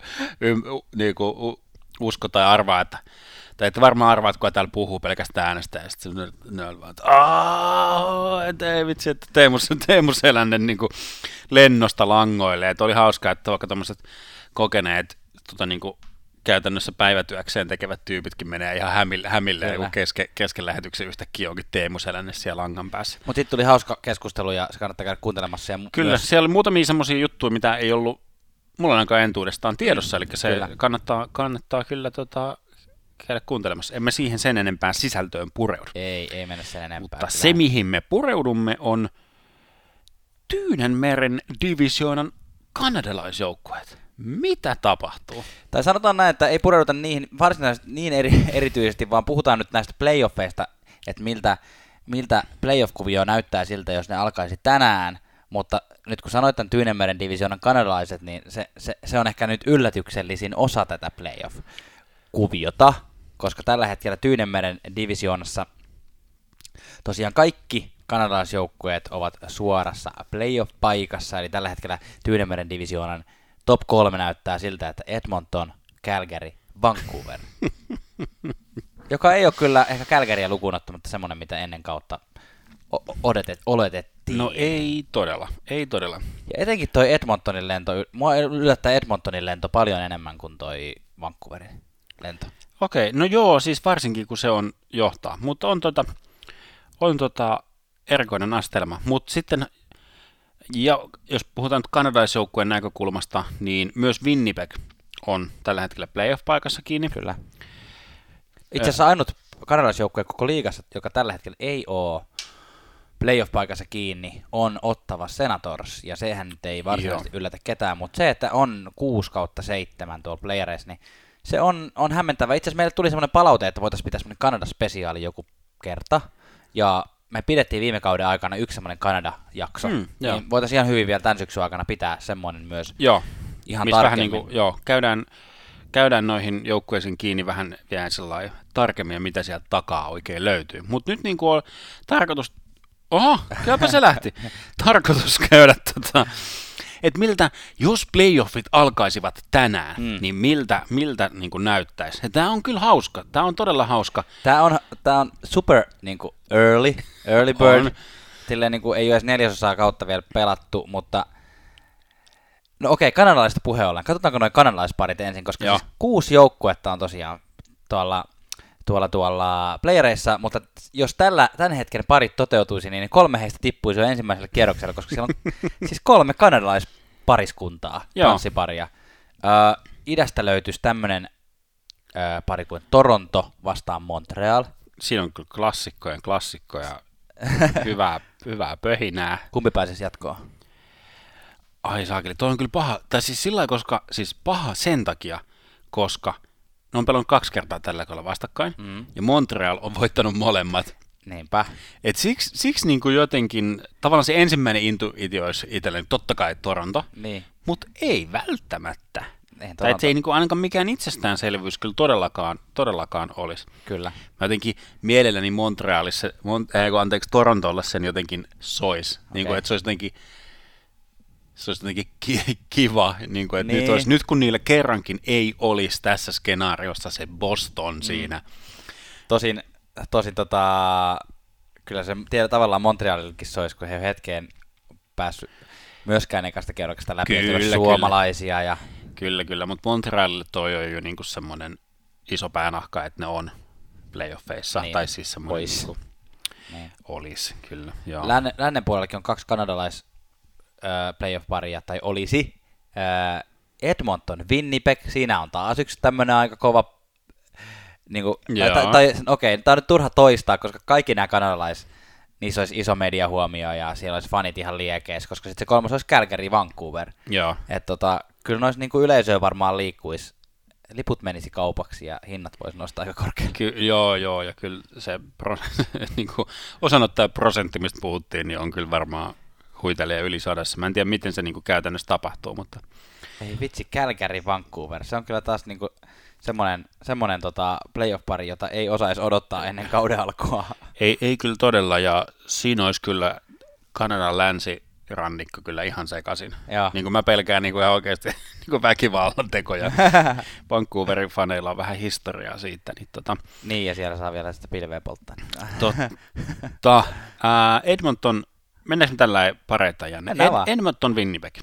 ym, niin kuin, usko tai arvaa, että tai ette varmaan arvaa, että täällä puhuu pelkästään äänestä, ja sitten ne, ne oli vaan, että että ei vitsi, että Teemu, Teemu Selänne niin lennosta langoille, että oli hauskaa, että vaikka tämmöiset kokeneet tota, niin kuin käytännössä päivätyökseen tekevät tyypitkin menee ihan hämille, hämille Kyllä. kun kesken, kesken lähetyksen yhtäkkiä onkin Teemu Selänne siellä langan päässä. Mutta sitten tuli hauska keskustelu ja se kannattaa käydä kuuntelemassa. Ja Kyllä, Myös, siellä oli muutamia semmoisia juttuja, mitä ei ollut mulla ainakaan entuudestaan tiedossa, eli se Kyllä. kannattaa, kannattaa kyllä tota, käydä kuuntelemassa. Emme siihen sen enempää sisältöön pureudu. ei, ei mennä sen enempää. Mutta Kyllä. se, mihin me pureudumme, on Tyynenmeren divisioonan kanadalaisjoukkueet. Mitä tapahtuu? Tai sanotaan näin, että ei pureuduta niihin varsinaisesti niin eri, erityisesti, vaan puhutaan nyt näistä playoffeista, että miltä, miltä playoff-kuvio näyttää siltä, jos ne alkaisi tänään. Mutta nyt kun sanoit tämän Tyynemeren divisioonan kanadalaiset, niin se, se, se on ehkä nyt yllätyksellisin osa tätä playoff-kuviota, koska tällä hetkellä Tyynemeren divisioonassa tosiaan kaikki kanadalaisjoukkueet ovat suorassa playoff-paikassa, eli tällä hetkellä Tyynemeren divisioonan top kolme näyttää siltä, että Edmonton, Calgary, Vancouver. joka ei ole kyllä ehkä Calgarya lukuun ottamatta semmoinen, mitä ennen kautta odotet, oletettiin. No ei todella, ei todella. Ja etenkin toi Edmontonin lento, mua yllättää Edmontonin lento paljon enemmän kuin toi Vancouverin lento. Okei, no joo, siis varsinkin kun se on johtaa, mutta on tota, on tota erikoinen astelma. Mutta sitten, ja jos puhutaan nyt kanadalaisjoukkueen näkökulmasta, niin myös Winnipeg on tällä hetkellä playoff-paikassa kiinni. Kyllä. Itse asiassa ainut kanadalaisjoukkue koko liigassa, joka tällä hetkellä ei ole playoff-paikassa kiinni, on Ottava Senators, ja sehän nyt ei varsinaisesti Joo. yllätä ketään, mutta se, että on 6 kautta 7 tuolla playereissa, niin se on, on hämmentävä. Itse asiassa meille tuli semmoinen palaute, että voitaisiin pitää semmoinen Kanada-spesiaali joku kerta, ja me pidettiin viime kauden aikana yksi semmoinen Kanada-jakso, mm, niin voitaisiin ihan hyvin vielä tämän syksyn aikana pitää semmoinen myös joo. ihan Missä tarkemmin. Vähän niin kuin, joo, käydään, käydään noihin joukkueisiin kiinni vähän vielä tarkemmin, mitä sieltä takaa oikein löytyy. Mutta nyt niin kuin on tarkoitus, oho, kylläpä se lähti, tarkoitus käydä tota, että miltä, jos playoffit alkaisivat tänään, mm. niin miltä, miltä niin kuin näyttäisi. Tämä on kyllä hauska, tämä on todella hauska. Tämä on, tämä on super niin kuin early, early bird. On. Silleen niin kuin, ei ole edes neljäsosaa kautta vielä pelattu, mutta No okei, okay, kanadalaista puheen ollen. Katsotaanko noin kanadalaisparit ensin, koska siis kuusi joukkuetta on tosiaan tuolla, tuolla, tuolla playereissa, mutta jos tällä, tämän hetken parit toteutuisi, niin kolme heistä tippuisi jo ensimmäisellä kierroksella, koska siellä on siis kolme kanadalaispariskuntaa, tanssiparia. Ö, idästä löytyisi tämmöinen pari kuin Toronto vastaan Montreal. Siinä on kyllä klassikkojen klassikkoja, hyvää, hyvää pöhinää. Kumpi pääsisi jatkoon? Ai saakeli, toi on kyllä paha. Tai siis sillä koska, siis paha sen takia, koska ne on pelannut kaksi kertaa tällä kaudella vastakkain, mm. ja Montreal on voittanut molemmat. Niinpä. Et siksi, siksi niin kuin jotenkin, tavallaan se ensimmäinen intuitio olisi itselleni totta kai Toronto, niin. mutta ei välttämättä. Eihän tai se ei niin kuin ainakaan mikään itsestäänselvyys kyllä todellakaan, todellakaan olisi. Kyllä. Mä jotenkin mielelläni Montrealissa, Mont, äh, anteeksi, Torontolle sen jotenkin sois. Okay. Niin kuin, että se olisi jotenkin se olisi jotenkin ki- kiva, niin kuin, että niin. nyt, olisi, nyt kun niillä kerrankin ei olisi tässä skenaariossa se Boston mm. siinä. Tosin, tosin tota, kyllä se tiedä, tavallaan Montrealillekin se olisi, kun he hetkeen päässyt myöskään ekasta kerroksesta läpi, kyllä, kyllä. suomalaisia. Ja... Kyllä, kyllä, mutta Montrealille toi on jo niin semmoinen iso päänahka, että ne on playoffeissa, niin, tai siis semmoinen niin kuin, niin. olisi, kyllä. Joo. Lännen, lännen puolellakin on kaksi kanadalais äh, playoff-paria, tai olisi äh, Edmonton, Winnipeg, siinä on taas yksi tämmöinen aika kova, niin kuin, tai, tai okei, okay, tämä on nyt turha toistaa, koska kaikki nämä kanadalais, niissä olisi iso mediahuomio ja siellä olisi fanit ihan liekeis, koska sitten se kolmas olisi Calgary, Vancouver. Joo. Et tota, kyllä noissa niin yleisöä varmaan liikkuisi liput menisi kaupaksi ja hinnat voisi nostaa aika korkealle. Ky- joo, joo, ja kyllä se pro- niin kuin osanottaa prosentti, mistä puhuttiin, niin on kyllä varmaan huitelee yli sadassa. Mä en tiedä, miten se niinku käytännössä tapahtuu, mutta... Ei vitsi, Calgary Vancouver. Se on kyllä taas niinku semmoinen, semmoinen tota playoff-pari, jota ei osaisi odottaa ennen kauden alkua. Ei, ei kyllä todella, ja siinä olisi kyllä Kanadan länsi rannikko kyllä ihan sekaisin. Joo. Niin kuin mä pelkään niin kuin ihan oikeasti niin kuin väkivallan tekoja. Vancouverin faneilla on vähän historiaa siitä. Niin, tota... niin ja siellä saa vielä sitä pilveä polttaa. Totta. Edmonton mennäänkö me tällä pareita, Janne? Ed- Edmonton Winnipeg.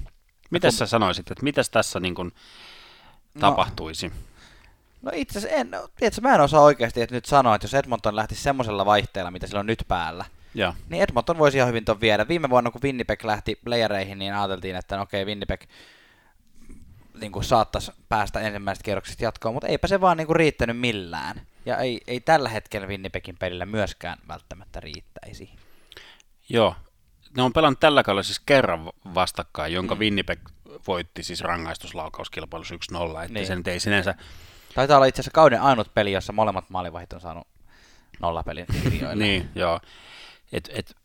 Mitä sä sanoisit, että mitäs tässä niin kuin no, tapahtuisi? No itse asiassa en, no, tiedätkö, mä en osaa oikeasti että nyt sanoa, että jos Edmonton lähtisi semmoisella vaihteella, mitä sillä on nyt päällä, ja. niin Edmonton voisi ihan hyvin ton viedä. Viime vuonna, kun Winnipeg lähti playereihin, niin ajateltiin, että no okei, okay, Winnipeg niin kuin saattaisi päästä ensimmäisestä kierroksesta jatkoon, mutta eipä se vaan niin kuin riittänyt millään. Ja ei, ei tällä hetkellä Winnipegin pelillä myöskään välttämättä riittäisi. Joo, ne on pelannut tällä kaudella siis kerran vastakkain, jonka mm. Winnipeg voitti siis rangaistuslaukauskilpailussa 1-0, että niin. se nyt ei sinänsä... Taitaa olla itse asiassa kauden ainut peli, jossa molemmat maalivahit on saanut nollapelin niin, joo. Et, et,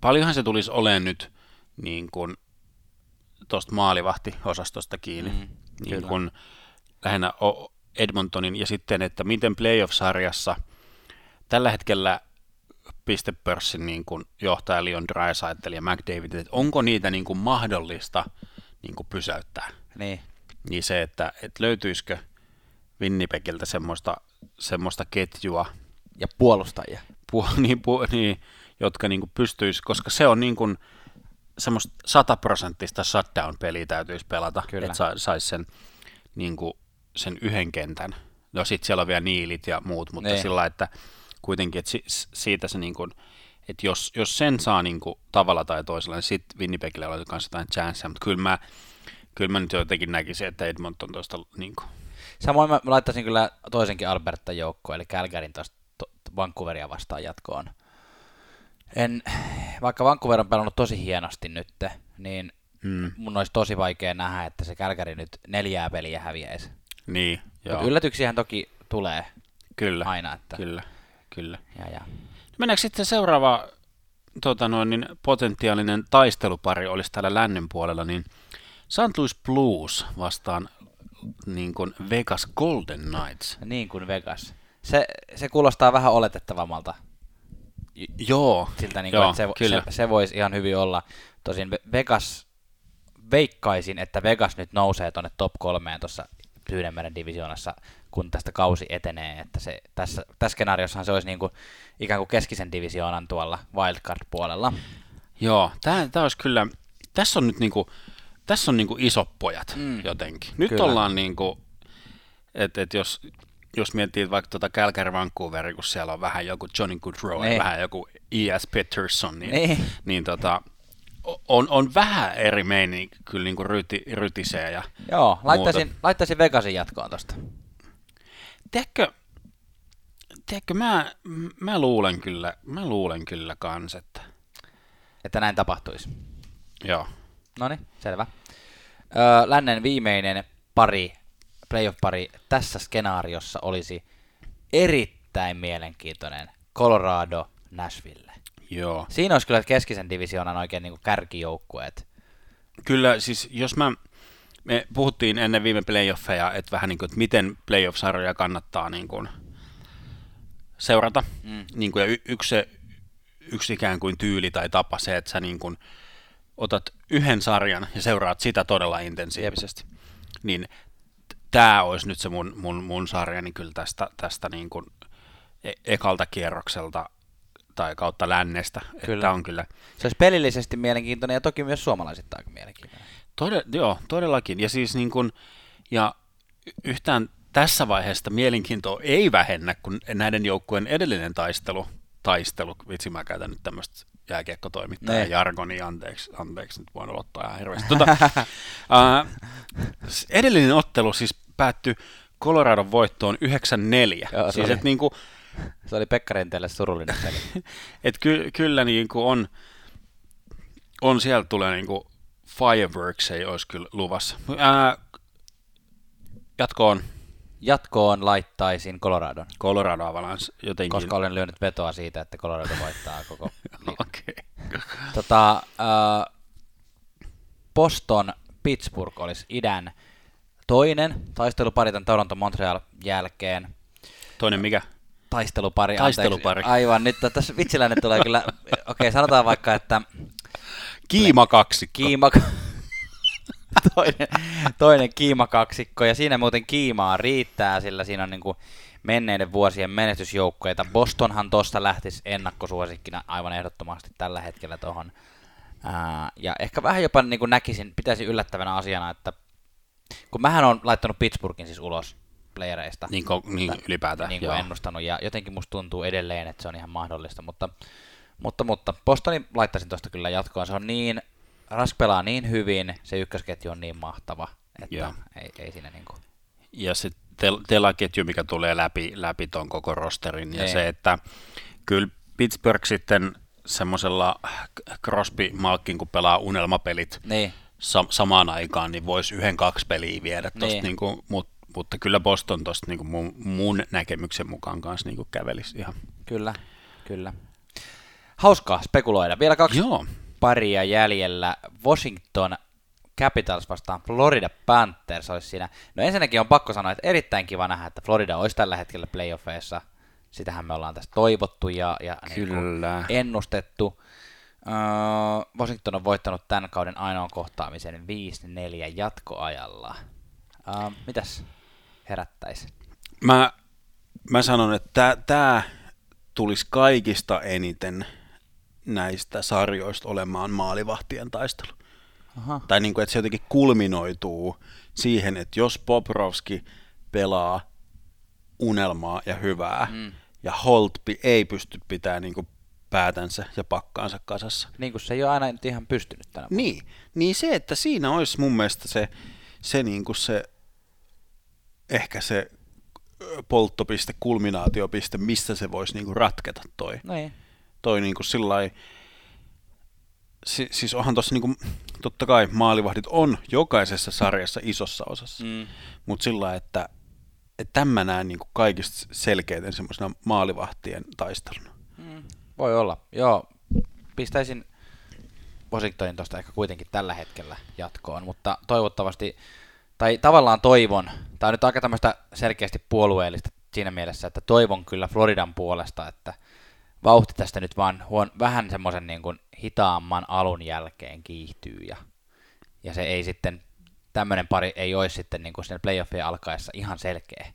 paljonhan se tulisi olemaan nyt niin kuin tuosta maalivahtiosastosta kiinni. Mm, niin kuin lähinnä Edmontonin ja sitten, että miten playoff-sarjassa tällä hetkellä pistepörssin niin kuin johtaja Leon Draisaitl ja McDavid, että onko niitä niin kuin mahdollista niin kuin pysäyttää. Niin. Niin se, että, että löytyisikö Winnipegiltä semmoista, semmoista ketjua, Ja puolustajia. pu, niin, pu, niin, jotka niin kuin pystyisi, koska se on niin kuin semmoista sataprosenttista shutdown-peliä täytyisi pelata, Kyllä. että sa, saisi sen, niin kuin, sen yhden kentän. No sitten siellä on vielä niilit ja muut, mutta Niin. sillä että kuitenkin, että si, siitä se niin kuin, että jos, jos sen saa niin kuin, tavalla tai toisella, niin sitten Winnipegillä on myös jotain chanceja, mutta kyllä mä, kyllä mä nyt jotenkin näkisin, että Edmonton tuosta niin kuin, Samoin mä laittaisin kyllä toisenkin Alberta joukkoon, eli Calgaryn tuosta Vancouveria vastaan jatkoon. En, vaikka Vancouver on pelannut tosi hienosti nyt, niin mm, mun olisi tosi vaikea nähdä, että se Calgary nyt neljää peliä häviäisi. niin, joo, Mutta yllätyksiähän toki tulee kyllä, aina. Että, kyllä, kyllä. Ja, ja. Mennäänkö sitten seuraava tota noin, niin potentiaalinen taistelupari olisi täällä lännen puolella, niin St. Louis Blues vastaan niin kuin Vegas Golden Knights. Niin kuin Vegas. Se, se kuulostaa vähän oletettavammalta Joo, siltä, niin kuin, joo että se, kyllä. se, se voisi ihan hyvin olla. Tosin Ve- Vegas, veikkaisin, että Vegas nyt nousee tuonne top kolmeen tuossa Tyynenmeren divisioonassa, kun tästä kausi etenee, että se, tässä, tässä skenaariossahan se olisi niin kuin, ikään kuin keskisen divisioonan tuolla wildcard-puolella. Joo, tämä, tämä olisi kyllä, tässä on nyt niinku, tässä on niinku isot pojat Mm. jotenkin. Nyt Kyllä. ollaan niinku, että et jos, jos miettii vaikka tuota Calgary Vancouveria, kun siellä on vähän joku Johnny Goodrow Niin. ja vähän joku E.S. Peterson, niin, Niin. niin. niin tota, on, on vähän eri meininki kyllä niinku ryti, rytisee. Ja, Joo, laittaisin, laittaisin Vegasin jatkoon tuosta. Tiedätkö, tiedätkö mä, mä, luulen kyllä, mä luulen kyllä kans, että Että näin tapahtuisi. joo. No niin, selvä. Öö, lännen viimeinen pari, playoff-pari tässä skenaariossa olisi erittäin mielenkiintoinen Colorado Nashville. Joo. Siinä olisi kyllä keskisen divisioonan oikein niin kärkijoukkueet. Kyllä, siis jos mä, me puhuttiin ennen viime playoffeja, että vähän niin kuin, että miten playoff-sarjoja kannattaa niin kuin seurata. Mm. Niin kuin, ja y- yksi, se, yksi ikään kuin tyyli tai tapa se, että sä niin kuin otat yhden sarjan ja seuraat sitä todella intensiivisesti. Niin tämä olisi nyt se mun, mun, mun sarjani kyllä tästä, tästä niin kuin e- ekalta kierrokselta tai kautta lännestä. Kyllä. Että on kyllä Se olisi pelillisesti mielenkiintoinen ja toki myös suomalaiset aika mielenkiintoinen. Tode, joo, todellakin. Ja siis niin kun, ja yhtään tässä vaiheessa mielenkiintoa ei vähennä, kun näiden joukkueen edellinen taistelu, taistelu, vitsi mä käytän nyt tämmöistä jääkiekkotoimittajan Ne. jargonia, anteeksi, anteeksi, nyt voin aloittaa ihan hirveästi. Tota, ää, edellinen ottelu siis päättyi Coloradon voittoon 9-4. Joo, se siis oli- et niin kuin, Se oli Pekka Rinteelle surullinen peli. et ky, kyllä niin kuin on, on sieltä tulee niin kuin fireworks ei olisi kyllä luvassa. Ää, jatkoon Jatkoon laittaisin Coloradon, Colorado Avalanche jotenkin. koska olen lyönyt vetoa siitä, että Colorado voittaa koko Okei. Tota, äh, Boston, Pittsburgh olisi idän toinen taistelupari tämän Toronto Montreal jälkeen. Toinen mikä? Taistelupari, Taistelupari. Anteeksi. Aivan, nyt tässä vitsiläinen tulee kyllä, okei okay, sanotaan vaikka, että Kiima kaksikko. kiima, toinen, toinen kiimakaksikko, ja siinä muuten kiimaa riittää, sillä siinä on niin kuin menneiden vuosien menestysjoukkoita. Bostonhan tuosta lähtisi ennakkosuosikkina aivan ehdottomasti tällä hetkellä tuohon. Ja ehkä vähän jopa niin kuin näkisin, pitäisi yllättävänä asiana, että kun mähän on laittanut Pittsburghin siis ulos playereista, Niin, ko- niin ylipäätään. niin kuin joo. ennustanut, ja jotenkin musta tuntuu edelleen, että se on ihan mahdollista, mutta, mutta, mutta Bostonin laittaisin tuosta kyllä jatkoon. Se on niin, Rask pelaa niin hyvin, se ykkösketju on niin mahtava, että Joo. ei, ei siinä niin kuin, ja se tel- telaketju, mikä tulee läpi, läpi ton koko rosterin, ja Niin. se, että kyllä Pittsburgh sitten semmoisella Crosby Malkin, kun pelaa unelmapelit niin, sa- samaan aikaan, niin voisi yhden kaksi peliä viedä tosta, Niin. niin. Niinku, mut, mutta kyllä Boston tosta niinku mun, mun näkemyksen mukaan kanssa niinku kävelisi ihan. kyllä, kyllä. Hauskaa spekuloida. Vielä kaksi Joo, paria jäljellä. Washington Capitals vastaan Florida Panthers olisi siinä. No ensinnäkin on pakko sanoa, että erittäin kiva nähdä, että Florida olisi tällä hetkellä playoffeissa. Sitähän me ollaan tässä toivottu ja, ja niin Kyllä. ennustettu. Öö, Washington on voittanut tämän kauden ainoan kohtaamisen 5-4 jatkoajalla. Öö, mitäs herättäisi? Mä, mä sanon, että tämä tulisi kaikista eniten näistä sarjoista olemaan maalivahtien taistelu. Aha. Tai niin kuin, että se jotenkin kulminoituu siihen, että jos Bobrovski pelaa unelmaa ja hyvää, mm. ja Holtby ei pysty pitämään niin kuin päätänsä ja pakkaansa kasassa. Niin kuin se ei ole aina nyt ihan pystynyt tänä vuonna. Niin, niin se, että siinä olisi mun mielestä se, se, niin kuin se ehkä se polttopiste, kulminaatiopiste, mistä se voisi niin kuin ratketa toi. Niin. Toi niin kuin sillai, si, siis onhan tuossa niin kuin, totta kai maalivahdit on jokaisessa sarjassa isossa osassa, Mm. mutta sillä että, että tämän mä näen niin kuin kaikista selkeiten semmoisena maalivahtien taisteluna. Mm. Voi olla. Joo, pistäisin Washingtonin tuosta ehkä kuitenkin tällä hetkellä jatkoon, mutta toivottavasti, tai tavallaan toivon, tämä on nyt aika tämmöistä selkeästi puolueellista siinä mielessä, että toivon kyllä Floridan puolesta, että vauhti tästä nyt vaan huon, vähän semmoisen niin kuin hitaamman alun jälkeen kiihtyy ja, ja se ei sitten, tämmöinen pari ei olisi sitten niin kuin siinä playoffien alkaessa ihan selkeä.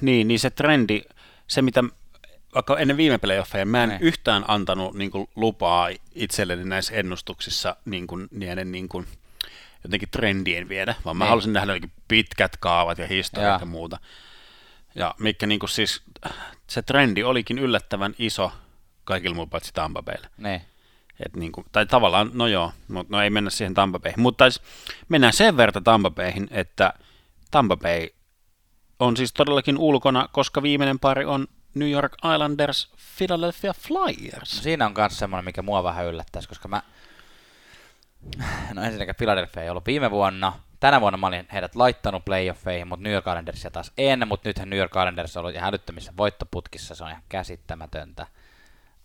Niin, niin se trendi, se mitä vaikka ennen viime playoffeja, mä en Niin. yhtään antanut niin kuin, lupaa itselleni näissä ennustuksissa niin kuin, niiden niin kuin, jotenkin trendien viedä, vaan mä Niin. halusin nähdä jotenkin pitkät kaavat ja historiat Jaa. ja muuta. Ja mikä niin kuin, siis, se trendi olikin yllättävän iso kaikilla muilla paitsi Tampa Baylla. Niin. Et niin kuin, tai tavallaan, no joo, mutta no ei mennä siihen Tampa Bayhin. Mutta mennään sen verran Tampa Bayhin, että Tampa Bay on siis todellakin ulkona, koska viimeinen pari on New York Islanders Philadelphia No Flyers. siinä on myös semmoinen, mikä mua vähän yllättäisi, koska mä... No ensinnäkin Philadelphia ei ollut viime vuonna. Tänä vuonna mä olin heidät laittanut playoffeihin, mutta New York Islandersia taas en, mutta nythän New York Islanders on ollut ihan älyttömissä voittoputkissa, se on ihan käsittämätöntä.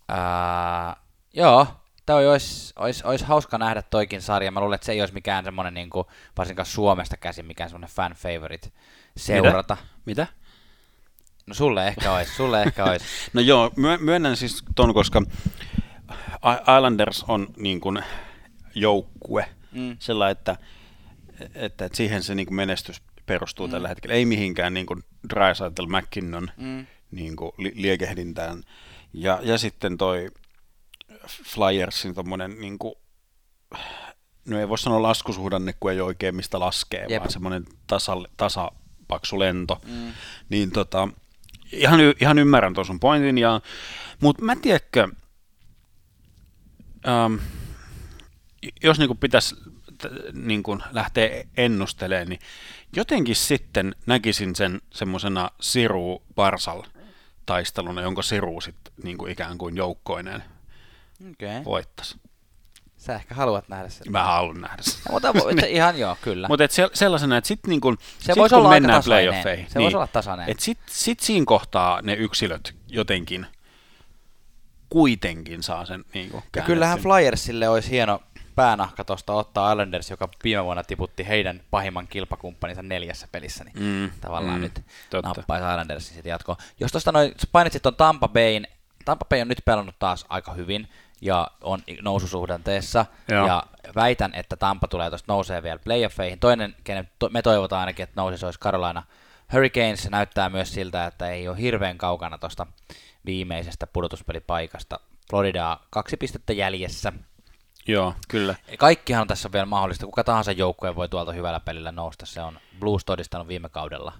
Ää, joo, toi olisi, olisi, olisi, hauska nähdä toikin sarja. Mä luulen, että se ei olisi mikään semmoinen, niin kuin, varsinkaan Suomesta käsin, mikään semmoinen fan favorite seurata. Mitä? No sulle ehkä olisi, sulle ehkä olisi. No joo, myö- myönnän siis ton, koska Islanders on niin kuin joukkue, Mm. sillä että, että, että siihen se niin kuin menestys perustuu mm. tällä hetkellä. Ei mihinkään niin kuin Drysaitel McKinnon Mm. niin kuin li- liekehdintään. Ja, ja sitten toi Flyersin tommonen niin kuin, no ei voi sanoa laskusuhdanne, kun ei oikein mistä laskee, Jep. Vaan semmoinen tasa, tasapaksu lento. Mm. Niin tota, ihan, y- ihan ymmärrän tuon sun pointin, ja, mutta mä tiedätkö, ähm, jos niinku pitäisi t- niinku lähteä ennustelemaan, niin jotenkin sitten näkisin sen semmoisena Siru Barsal taisteluna, jonka Siru sitten niinku ikään kuin joukkoinen. Okay. voittaisi. Sä ehkä haluat nähdä sen. Mä haluan nähdä sen. No, mutta se ihan joo, kyllä. Mutta et se, sellaisena, että sitten niinku, se sit kun mennään playoffeihin, Se voisi olla tasainen. että sit, sit siinä kohtaa ne yksilöt jotenkin kuitenkin saa sen niinku ja käännettyä. kyllähän Flyersille olisi hieno päänahka tuosta ottaa Islanders, joka viime vuonna tiputti heidän pahimman kilpakumppaninsa neljässä pelissä, niin Mm, tavallaan mm, nyt totta. nappaisi Islandersin sitten jatkoon. Jos tuosta noin, sä mainitsit tuon Tampa Bayn, Tampa Bay on nyt pelannut taas aika hyvin ja on noususuhdanteessa, Joo. ja väitän, että Tampa tulee tuosta nousee vielä playoffeihin. Toinen, kenen to, me toivotaan ainakin, että nousisi, olisi Carolina Hurricanes. Näyttää myös siltä, että ei ole hirveän kaukana tuosta viimeisestä pudotuspelipaikasta. Floridaa kaksi pistettä jäljessä. Joo, kyllä. Kaikkihan on tässä vielä mahdollista. Kuka tahansa joukkue voi tuolta hyvällä pelillä nousta. Se on Blues todistanut viime kaudella.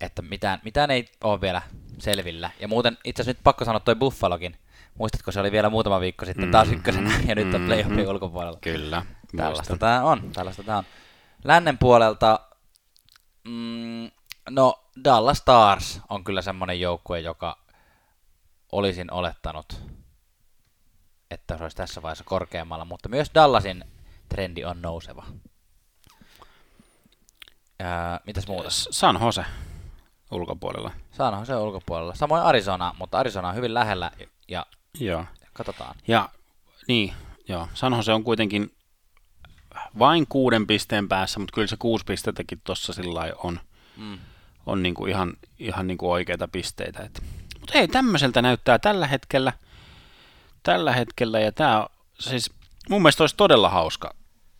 Että mitään, mitään ei ole vielä selvillä. Ja muuten itse asiassa nyt pakko sanoa toi Buffalokin. Muistatko, se oli vielä muutama viikko sitten taas ykkösenä ja nyt on mm, playoffin mm. ulkopuolella. Kyllä. Tällaista tämä on. Tällaista tämä on. Lännen puolelta, mm, no Dallas Stars on kyllä semmoinen joukkue, joka olisin olettanut, että se olisi tässä vaiheessa korkeammalla, mutta myös Dallasin trendi on nouseva. Ää, mitäs muuta? San Jose ulkopuolella. Saanhan se ulkopuolella. Samoin Arizona, mutta Arizona on hyvin lähellä ja Joo. katsotaan. Ja niin, joo. San Jose on kuitenkin vain kuuden pisteen päässä, mutta kyllä se kuusi pistettäkin tuossa sillä on, Mm. on niin kuin ihan, ihan niin kuin oikeita pisteitä. Et. Mutta ei, tämmöiseltä näyttää tällä hetkellä. Tällä hetkellä, ja tämä siis mun mielestä olisi todella hauska,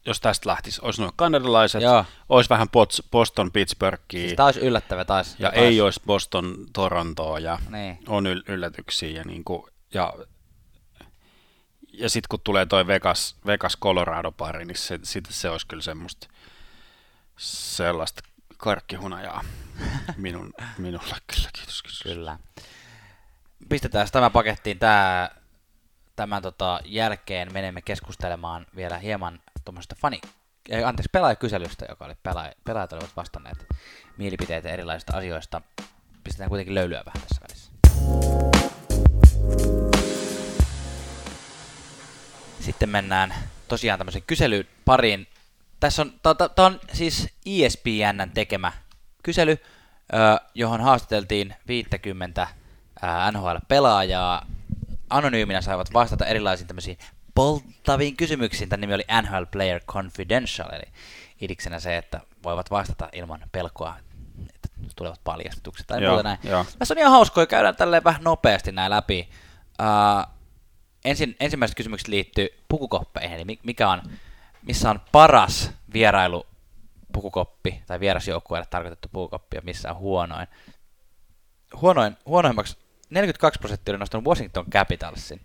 jos tästä lähtisi. Olisi nuo kanadalaiset, Joo. olisi vähän Boston Pittsburghia, Siis tää olisi yllättävä taas. ja taas. ei olisi Boston Torontoa, ja Niin. on yl- yllätyksiä. Ja, niin kuin, ja, ja sitten kun tulee toi Vegas, Vegas Colorado-pari, niin se, sit se olisi kyllä semmoista sellaista karkkihunajaa minun, minulle kyllä. Kiitos, kiitos. Kyllä. Pistetään tämä pakettiin tää, tämän tota, jälkeen menemme keskustelemaan vielä hieman tuommoista fani, ei, anteeksi, pelaajakyselystä, joka oli pelaaja, pelaajat olivat vastanneet mielipiteitä erilaisista asioista. Pistetään kuitenkin löylyä vähän tässä välissä. Sitten mennään tosiaan tämmöisen kyselyn pariin. Tässä on, tämä on siis ESPNn tekemä kysely, johon haastateltiin 50 ää, NHL-pelaajaa. Anonyyminä saivat vastata erilaisiin tämmöisiin polttaviin kysymyksiin. Tämän nimi oli NHL Player Confidential, eli idiksenä se, että voivat vastata ilman pelkoa, että tulevat paljastukset tai Joo, muuta näin. joo. Tässä on ihan hauskoja, käydään tälleen vähän nopeasti näin läpi. Uh, ensin, ensimmäiset kysymykset liittyy pukukoppeihin, eli mi- mikä on, missä on paras vierailu pukukoppi tai vierasjoukkueelle tarkoitettu pukukoppi ja missä on huonoin. Huonoin, huonoimmaksi 42 prosenttia oli nostanut Washington Capitalsin.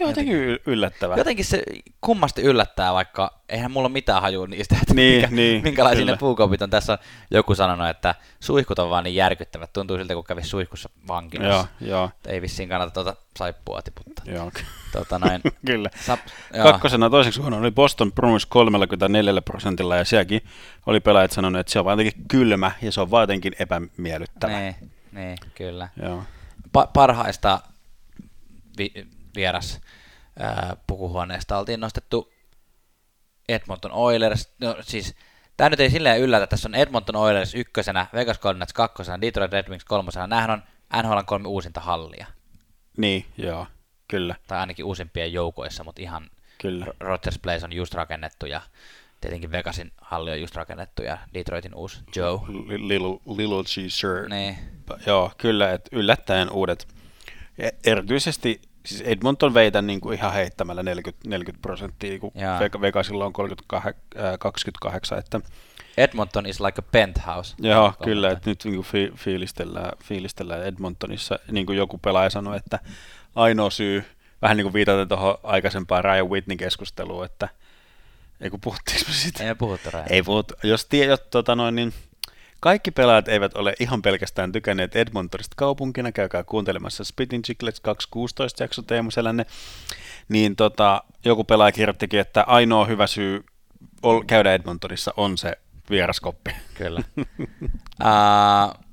Joo, jotenkin y- yllättävää. Jotenkin se kummasti yllättää, vaikka eihän mulla ole mitään hajua niistä, että Niin, minkä, niin, minkälaisia kyllä. ne puukopit on. Tässä on joku sanonut, että suihkut on vaan niin järkyttävät. Tuntuu siltä, kun kävisi suihkussa vankilassa. Joo, joo, Ei vissiin kannata tuota saippua tiputtaa. joo. Tota noin. Kyllä. Sap, joo. Kakkosena toiseksi huono oli Boston Bruins 34 prosentilla ja sielläkin oli pelaajat sanonut, että se on vaan jotenkin kylmä ja se on vaan jotenkin epämiellyttävä. Niin, niin, kyllä. Joo. Pa- parhaista vi- vieras ää, pukuhuoneesta oltiin nostettu Edmonton Oilers. No siis, tämä nyt ei silleen yllätä. Tässä on Edmonton Oilers ykkösenä, Vegas Golden Knights kakkosena, Detroit Red Wings kolmosena. Nämähän on NHL kolme uusinta hallia. Niin, joo, kyllä, Tai ainakin uusimpien joukoissa, mutta ihan kyllä. Rogers Place on just rakennettu ja tietenkin Vegasin halli on just rakennettu ja Detroitin uusi Joe. Li- Little, little Sir. Niin, Joo, kyllä, että yllättäen uudet. Ja erityisesti siis Edmonton veitä niin kuin ihan heittämällä 40, 40 prosenttia, kun Jaa. Veg- Vegasilla on 38, äh, 28, että Edmonton is like a penthouse. Joo, kyllä, että nyt niin fi- fiilistellään, fiilistellään Edmontonissa, niin kuin joku pelaaja sanoi, että ainoa syy, vähän niin kuin viitaten tuohon aikaisempaan Ryan Whitney-keskusteluun, että ei kun puhuttiinko me siitä? Ei puhuttu Raja. Ei puhuttu. Jos tiedät, tota noin, niin kaikki pelaajat eivät ole ihan pelkästään tykänneet Edmontonista kaupunkina, käykää kuuntelemassa Spitting Chicklets 216 jakso Teemu Selänne, niin tota, joku pelaaja kirjoittikin, että ainoa hyvä syy käydä Edmontonissa on se vieraskoppi. Kyllä. uh,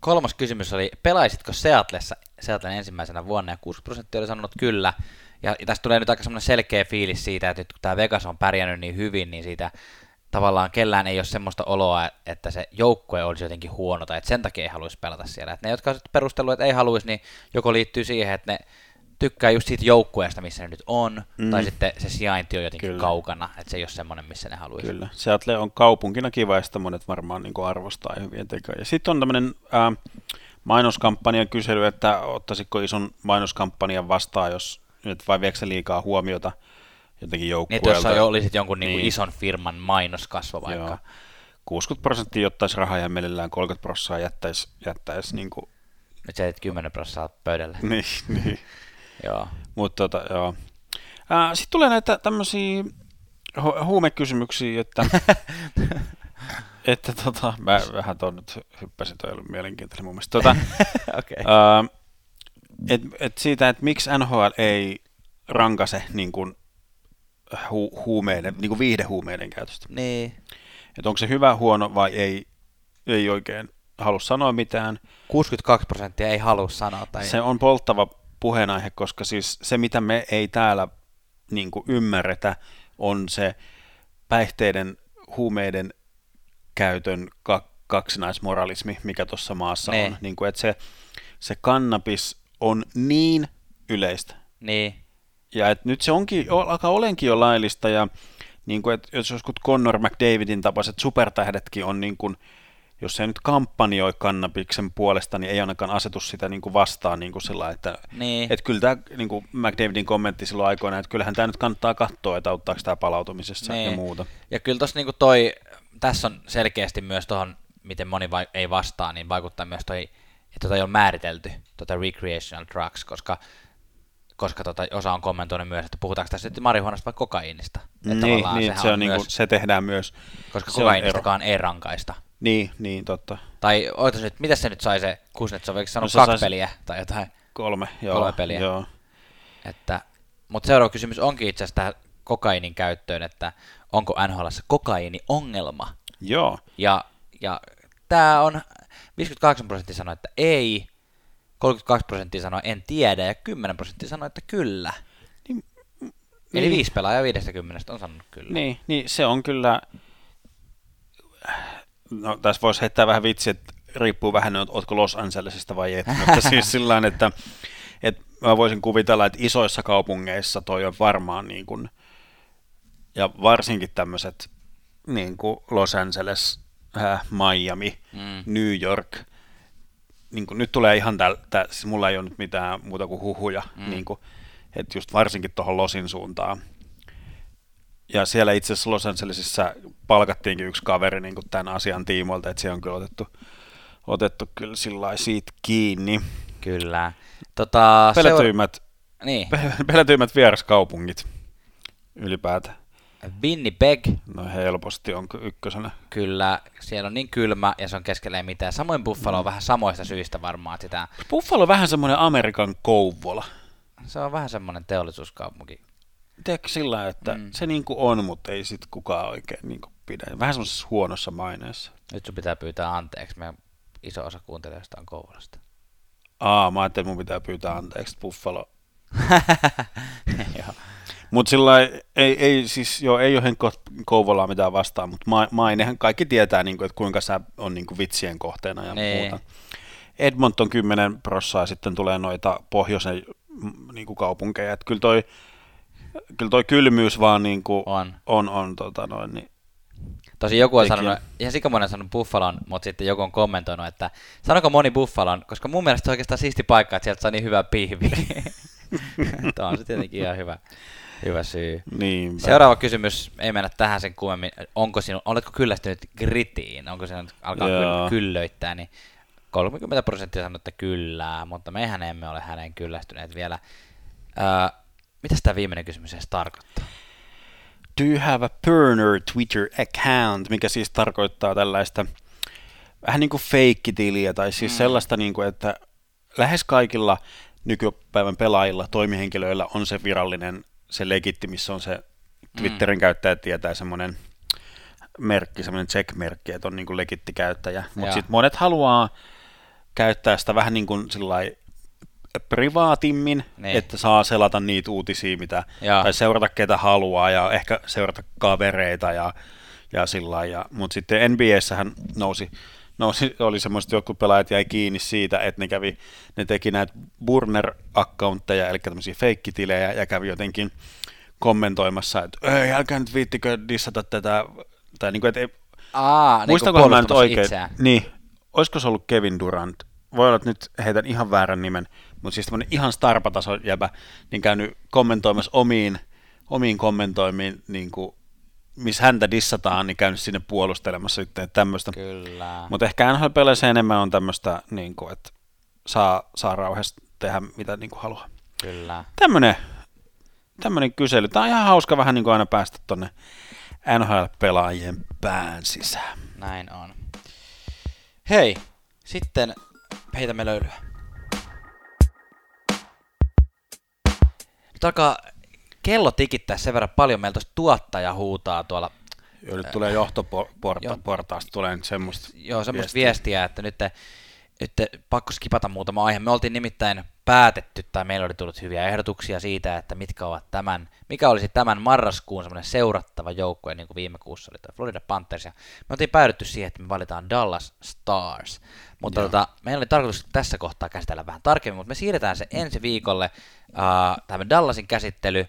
kolmas kysymys oli, pelaisitko Seatlessa Seattlen ensimmäisenä vuonna ja 60 prosenttia oli sanonut kyllä. Ja, tästä tulee nyt aika semmoinen selkeä fiilis siitä, että nyt kun tämä Vegas on pärjännyt niin hyvin, niin siitä tavallaan kellään ei ole semmoista oloa, että se joukkue olisi jotenkin huono tai että sen takia ei haluaisi pelata siellä. Että ne, jotka on sitten perustellut, että ei haluaisi, niin joko liittyy siihen, että ne tykkää just siitä joukkueesta, missä ne nyt on, Mm. tai sitten se sijainti on jotenkin Kyllä. Kaukana, että se ei ole semmoinen, missä ne haluaisi. Kyllä. Seattle on kaupunkina kiva ja sitä monet varmaan niin kuin arvostaa ja hyvien tekoja. Ja sitten on tämmöinen ää, mainoskampanjan kysely, että ottaisitko ison mainoskampanjan vastaan, jos nyt vai viekö se liikaa huomiota jotenkin Niin, joukkueelta. että jos sä olisit jonkun niin. Niin. Niin ison firman mainoskasvo vaikka. Joo. 60 prosenttia ottaisi rahaa ja mielellään 30 prosenttia jättäisi, jättäisi niin kuin, Nyt sä teet 10 prosenttia pöydälle. niin, niin. Joo. Mutta tota, joo. Sitten tulee näitä tämmöisiä hu- huumekysymyksiä, että, että tota, mä vähän tuon nyt hyppäsin, toi ollut mielenkiintoinen mun mielestä. Tota, Okei. Okay. ää, et, et siitä, että miksi NHL ei rankase niin kuin, hu- huumeiden, niin kuin viihdehuumeiden käytöstä. Niin. Että onko se hyvä, huono vai ei, ei oikein halua sanoa mitään. 62 prosenttia ei halua sanoa. Tai... Se on polttava puheenaihe, koska siis se, mitä me ei täällä niin kuin ymmärretä, on se päihteiden, huumeiden käytön ka- kaksinaismoralismi, mikä tuossa maassa Ne. on. Niin kuin, että se, se kannabis on niin yleistä. Niin. Ja et nyt se onkin, alkaa olenkin jo laillista, ja niin kuin, että jos joskus Connor McDavidin tapaiset supertähdetkin on niin kuin, jos se nyt kampanjoi kannabiksen puolesta, niin ei ainakaan asetu sitä niin kuin vastaan niin kuin sillä, että, Niin. että kyllä tämä niin kuin McDavidin kommentti silloin aikoina, että kyllähän tämä nyt kannattaa katsoa, että auttaako tämä palautumisessa Niin. ja muuta. Ja kyllä tossa niinku toi, tässä on selkeästi myös tuohon, miten moni vai, ei vastaa, niin vaikuttaa myös toi, että toi on määritelty, tota recreational drugs, koska, koska tota, osa on kommentoinut myös, että puhutaanko tässä nyt marihuonasta vai kokaiinista. Että Niin, niin se, on niin myös, se tehdään myös. koska kokaiinistakaan ei rankaista. Niin, niin totta. Tai ootas nyt, mitä se nyt sai se Kuznetsov, eikö sanonut se kaksi peliä tai jotain? Kolme, joo. Kolme peliä. Joo. Että, mutta seuraava kysymys onkin itse asiassa tähän kokainin käyttöön, että onko NHL kokaini ongelma? joo. Ja, ja tämä on 58 prosenttia sanoi, että ei, 32 prosenttia sanoi en tiedä ja 10 prosenttia sanoi, että kyllä. Niin, Eli niin. viisi pelaajaa 50 on sanonut kyllä. Niin, niin se on kyllä, no tässä voisi heittää vähän vitsi, että riippuu vähän, että ootko Los Angelesista vai et, mutta siis sillä että, että mä voisin kuvitella, että isoissa kaupungeissa toi on varmaan niin kuin, ja varsinkin tämmöiset niin kuin Los Angeles, äh, Miami, Mm. New York, niin kuin, nyt tulee ihan täl, tä, siis mulla ei ole nyt mitään muuta kuin huhuja, mm. niin kuin, että just varsinkin tuohon Losin suuntaan. Ja siellä itse asiassa Los Angelesissa palkattiinkin yksi kaveri niin kuin tämän asian tiimoilta, että se on kyllä otettu, otettu kyllä sillä siitä kiinni. Kyllä. Tota, seura- Pelätyimmät, niin, pelätyimmät vieraskaupungit ylipäätään. Winnipeg, No helposti on ykkösenä. kyllä, siellä on niin kylmä ja se on keskellä ei mitään. Samoin Buffalo on vähän samoista syistä varmaan, sitä, Buffalo on vähän semmoinen Amerikan Kouvola. se on vähän semmoinen teollisuuskaupunki. Tiedätkö sillä että Mm. mm. se niin kuin on, mutta ei sit kukaan oikein niin kuin pidä. Vähän semmoisessa huonossa maineessa. Nyt sun pitää pyytää anteeksi, meidän iso osa kuuntelijoista on Kouvolasta. Aa, mä ajattelin, että mun pitää pyytää anteeksi Buffalo. Joo. Mutta sillä ei, ei, siis, joo, ei ole Henkko Kouvolaa mitään vastaan, mutta ma, mainehan kaikki tietää, niin kuin, että kuinka sä on niin kuin vitsien kohteena ja Niin. muuta. Edmonton 10 prossaa ja sitten tulee noita pohjoisen niin kuin kaupunkeja. Et kyllä, toi, kyllä toi kylmyys vaan niin kuin On. on, on tota noin, niin, Tosi joku on Tekijä. sanonut, ihan sikamonen on sanonut Buffalon, mutta sitten joku on kommentoinut, että sanoko moni Buffalon, koska mun mielestä se on oikeastaan siisti paikka, että sieltä saa niin hyvä pihvi. Tämä on se tietenkin ihan hyvä, hyvä syy. niin Seuraava kysymys, ei mennä tähän sen kummemmin. Onko sinun, oletko kyllästynyt gritiin? Onko sinun alkaa Joo. kyl- kyllöittää? Niin 30 prosenttia sanoo, että kyllä, mutta mehän emme ole häneen kyllästyneet vielä. Öö, mitä tämä viimeinen kysymys edes tarkoittaa? Do you have a burner Twitter account, mikä siis tarkoittaa tällaista vähän niin kuin feikkitiliä, tai siis mm. sellaista, niin kuin, että lähes kaikilla nykypäivän pelaajilla, toimihenkilöillä on se virallinen, se legitti, missä on se Twitterin mm. käyttäjä tietää semmoinen merkki, semmoinen check-merkki, että on niin kuin legitti käyttäjä. Mutta sitten monet haluaa käyttää sitä vähän niin kuin privaatimmin, Niin. että saa selata niitä uutisia, mitä, Joo. tai seurata ketä haluaa ja ehkä seurata kavereita ja, ja sillä lailla. Mutta sitten NBAssähän nousi, nousi, oli semmoiset jotkut pelaajat jäi kiinni siitä, että ne kävi, ne teki näitä burner-accountteja, eli tämmöisiä feikkitilejä ja kävi jotenkin kommentoimassa, että ei, älkää nyt viittikö dissata tätä, tai niin kuin, että ei, Aa, niin Muistankohan mä nyt oikein? Itseään. Niin. Olisiko se ollut Kevin Durant? Voi olla, että nyt heitän ihan väärän nimen, mutta siis tämmöinen ihan starpataso jäbä, niin käynyt kommentoimassa omiin, omiin kommentoimiin, niin kuin, missä häntä dissataan, niin käynyt sinne puolustelemassa sitten tämmöistä. Kyllä. Mutta ehkä nhl se enemmän on tämmöistä, niin kuin, että saa, saa rauhassa tehdä mitä niin kuin haluaa. Kyllä. Tämmöinen, tämmöinen kysely. Tämä on ihan hauska vähän niin kuin aina päästä tonne NHL-pelaajien pään sisään. Näin on. Hei, sitten heitämme löylyä. Nyt alkaa kello tikittää sen verran paljon. Meillä tuossa tuottaja huutaa tuolla. Joo, nyt tulee johtoportaasta, Joo. portaasta tulee nyt semmoista. Joo, semmoista viestiä. viestiä, että nyt, nyt pakko skipata muutama aihe. Me oltiin nimittäin päätetty, tai meillä oli tullut hyviä ehdotuksia siitä, että mitkä ovat tämän, mikä olisi tämän marraskuun semmoinen seurattava joukkue, niin kuin viime kuussa oli tuo Florida Panthers, ja me oltiin päädytty siihen, että me valitaan Dallas Stars. Mutta Joo. tota, meillä oli tarkoitus tässä kohtaa käsitellä vähän tarkemmin, mutta me siirretään se ensi viikolle, uh, tämä Dallasin käsittely,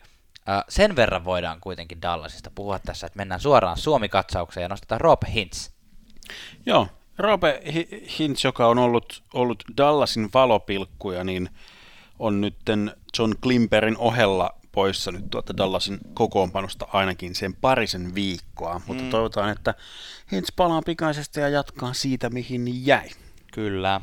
sen verran voidaan kuitenkin Dallasista puhua tässä, että mennään suoraan Suomi-katsaukseen ja nostetaan Rob Hintz. Joo, Roope Hintz, joka on ollut, ollut Dallasin valopilkkuja, niin on nyt John Klimperin ohella poissa nyt tuota Dallasin kokoonpanosta ainakin sen parisen viikkoa, mutta mm. toivotaan, että Hintz palaa pikaisesti ja jatkaa siitä, mihin jäi. Kyllä.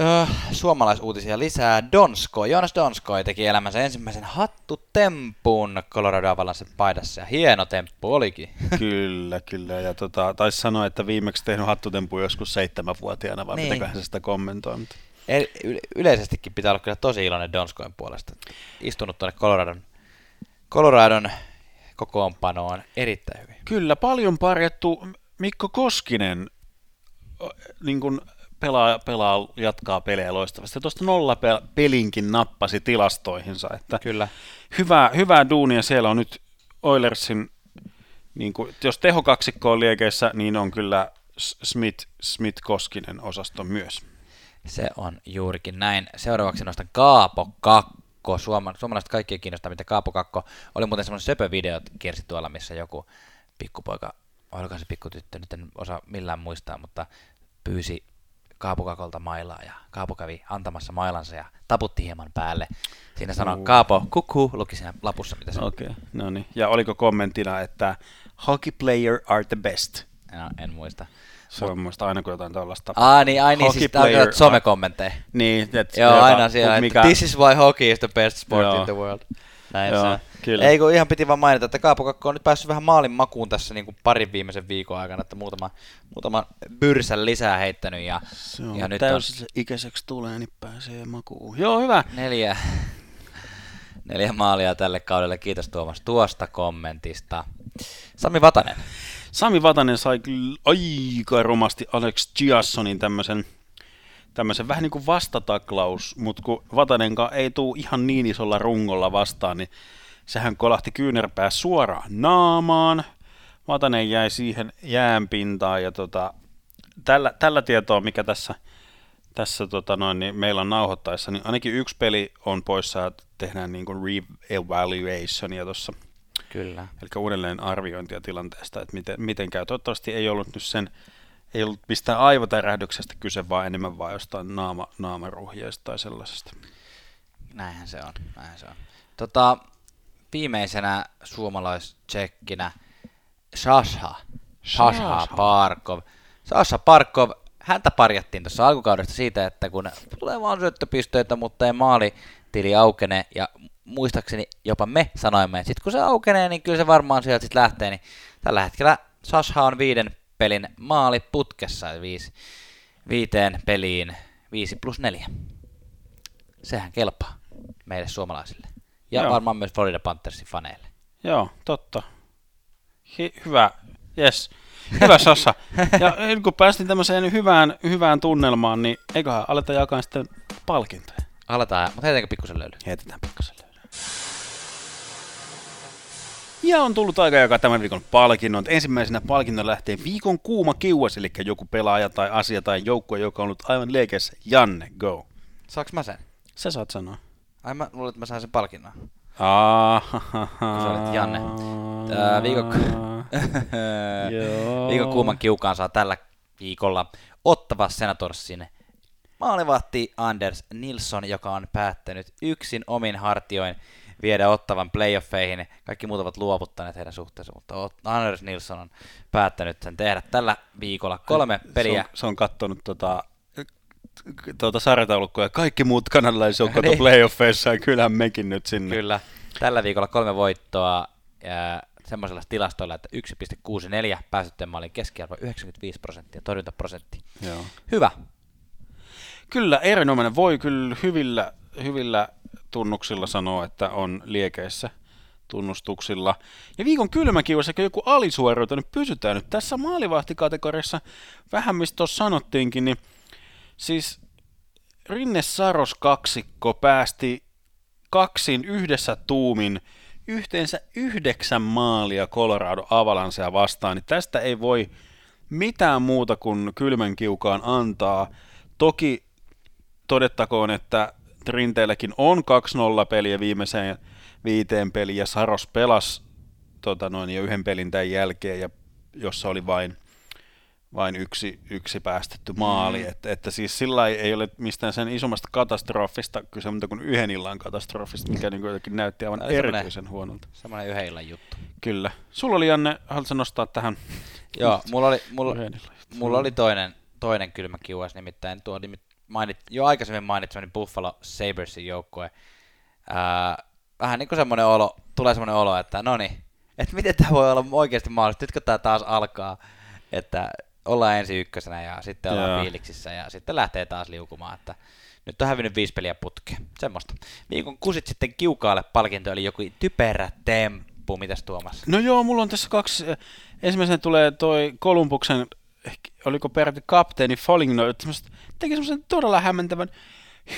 Öö, suomalaisuutisia lisää. Donsko, Jonas Donsko teki elämänsä ensimmäisen hattutempun Colorado Avalanche paidassa ja hieno temppu olikin. Kyllä, kyllä. Ja tota, taisi sanoa, että viimeksi tehnyt hattutempu joskus seitsemänvuotiaana, vai niin. mitäköhän se sitä kommentoi. Mutta... yleisestikin pitää olla kyllä tosi iloinen Donskoin puolesta. Istunut tuonne Coloradon, Coloradon kokoonpanoon erittäin hyvin. Kyllä, paljon parjattu Mikko Koskinen niin kuin pelaa, pelaa, jatkaa pelejä loistavasti. Tuosta nolla pelinkin nappasi tilastoihinsa. Että Kyllä. Hyvää, hyvää duunia siellä on nyt Oilersin, niin kuin, jos tehokaksikko on liekeissä, niin on kyllä Smith, Smith Koskinen osasto myös. Se on juurikin näin. Seuraavaksi nostan Kaapo Kakko. Suoma, suomalaiset kaikki kiinnostaa, mitä Kaapo Kakko. Oli muuten semmoinen söpövideo kiersi tuolla, missä joku pikkupoika, oliko se pikkutyttö, nyt en osaa millään muistaa, mutta pyysi Kaapokakolta mailaa ja Kaapo kävi antamassa mailansa ja taputti hieman päälle. Siinä sanoi uh. Kaapo kuku, luki siinä lapussa mitä se Okei, okay, no niin. Ja oliko kommenttina, että hockey player are the best? No, en muista. Se on muista aina kun jotain tuollaista. Ah, niin, ai niin, siis player, somekommentteja. Niin, et, Joo, aina siellä, mikä... this is why hockey is the best sport Joo. in the world. Näin Joo, se Kyllä. Ei kun ihan piti vaan mainita, että Kaapo Kakko on nyt päässyt vähän maalin makuun tässä niin kuin parin viimeisen viikon aikana, että muutama, muutama byrsän lisää heittänyt. Ja, se on ja nyt on... ikäiseksi tulee, niin pääsee makuun. Joo, hyvä. Neljä, neljä maalia tälle kaudelle. Kiitos Tuomas tuosta kommentista. Sami Vatanen. Sami Vatanen sai kyllä aika romasti Alex Giassonin tämmöisen tämmöisen vähän niin kuin vastataklaus, mutta kun Vatanenkaan ei tule ihan niin isolla rungolla vastaan, niin sehän kolahti kyynärpää suoraan naamaan. Vatanen jäi siihen jäänpintaan ja tota, tällä, tällä tietoa, mikä tässä, tässä tota noin, niin meillä on nauhoittaessa, niin ainakin yksi peli on poissa ja tehdään niin kuin re-evaluationia tuossa. Kyllä. Eli uudelleen arviointia tilanteesta, että miten, miten käy. Toivottavasti ei ollut nyt sen, ei ollut mistään aivotärähdyksestä kyse, vaan enemmän vaan jostain naama, naamaruhjeista tai sellaisesta. Näinhän se on, näinhän se on. Tota, viimeisenä suomalaistsekkinä Sasha. Sasha Parkov. Sasha Parkov, häntä parjattiin tuossa alkukaudesta siitä, että kun tulee vaan syöttöpisteitä, mutta ei maali tili aukene, ja muistaakseni jopa me sanoimme, että sitten kun se aukenee, niin kyllä se varmaan sieltä sitten lähtee, niin tällä hetkellä Sasha on viiden pelin maali putkessa, viisi, viiteen peliin 5 plus 4. Sehän kelpaa meille suomalaisille. Ja Joo. varmaan myös Florida Panthersin faneille. Joo, totta. Hi- hyvä, yes. Hyvä Sassa. Ja kun päästiin tämmöiseen hyvään, hyvään tunnelmaan, niin eiköhän aleta jakaa sitten palkintoja. Aletaan, mutta heitetäänkö pikkusen löyly? Heitetään pikkusen löyly. Ja on tullut aika jakaa tämän viikon palkinnot. Ensimmäisenä palkinnon lähtee viikon kuuma kiuas, eli joku pelaaja tai asia tai joukkue, joka on ollut aivan liekeissä. Janne, go. Saaks mä sen? Sä saat sanoa. Ai mä luulen, että mä sain sen palkinnon. Sä olet Janne. Tää viikon, viikon kuuman kiukaan saa tällä viikolla Ottava Senatorsin maalivahti Anders Nilsson, joka on päättänyt yksin omin hartioin viedä Ottavan playoffeihin. Kaikki muut ovat luovuttaneet heidän suhteensa, mutta Anders Nilsson on päättänyt sen tehdä tällä viikolla kolme peliä. Se on, se on kattonut tota tuota sarjataulukkoa ja kaikki muut kanadalaisjoukot niin. playoffeissa ja kyllähän mekin nyt sinne. Kyllä. Tällä viikolla kolme voittoa ja semmoisella tilastoilla, että 1,64 pääsytteen maalin keskiarvo 95 prosenttia, torjuntaprosentti. Joo. Hyvä. Kyllä, erinomainen. Voi kyllä hyvillä, hyvillä tunnuksilla sanoa, että on liekeissä tunnustuksilla. Ja viikon kylmäkiuassa joku alisuoriutunut, pysytään nyt tässä maalivahtikategoriassa, vähän mistä tuossa sanottiinkin, niin Siis Rinne Saros kaksikko päästi kaksin yhdessä tuumin yhteensä yhdeksän maalia Colorado Avalancea vastaan, niin tästä ei voi mitään muuta kuin kylmän kiukaan antaa. Toki todettakoon, että Rinteelläkin on 2-0 peliä viimeiseen viiteen peliin, ja Saros pelasi tota noin, jo yhden pelin tämän jälkeen, ja jossa oli vain vain yksi, yksi päästetty maali. Mm. Että, että siis sillä ei ole mistään sen isommasta katastrofista kyse, mutta kuin yhden illan katastrofista, mikä niin jotenkin näytti aivan erityisen huonolta. Semmoinen yhden illan juttu. Kyllä. Sulla oli, Janne, haluatko nostaa tähän? Joo, mulla oli, mulla, mulla oli toinen, toinen kylmä kiuas, nimittäin tuo mainit, jo aikaisemmin mainitsemani Buffalo Sabersin joukkue. Ää, vähän niin kuin semmoinen olo, tulee semmoinen olo, että no niin, että miten tämä voi olla oikeasti mahdollista, nyt kun tämä taas alkaa, että ollaan ensi ykkösenä ja sitten ollaan Joo. fiiliksissä ja sitten lähtee taas liukumaan, että nyt on hävinnyt viisi peliä putkeen. Semmoista. Viikon kusit sitten kiukaalle palkinto, eli joku typerä temppu. Mitäs Tuomas? No joo, mulla on tässä kaksi. Ensimmäisenä tulee toi Kolumbuksen, oliko peräti kapteeni Falling Note, teki semmoisen todella hämmentävän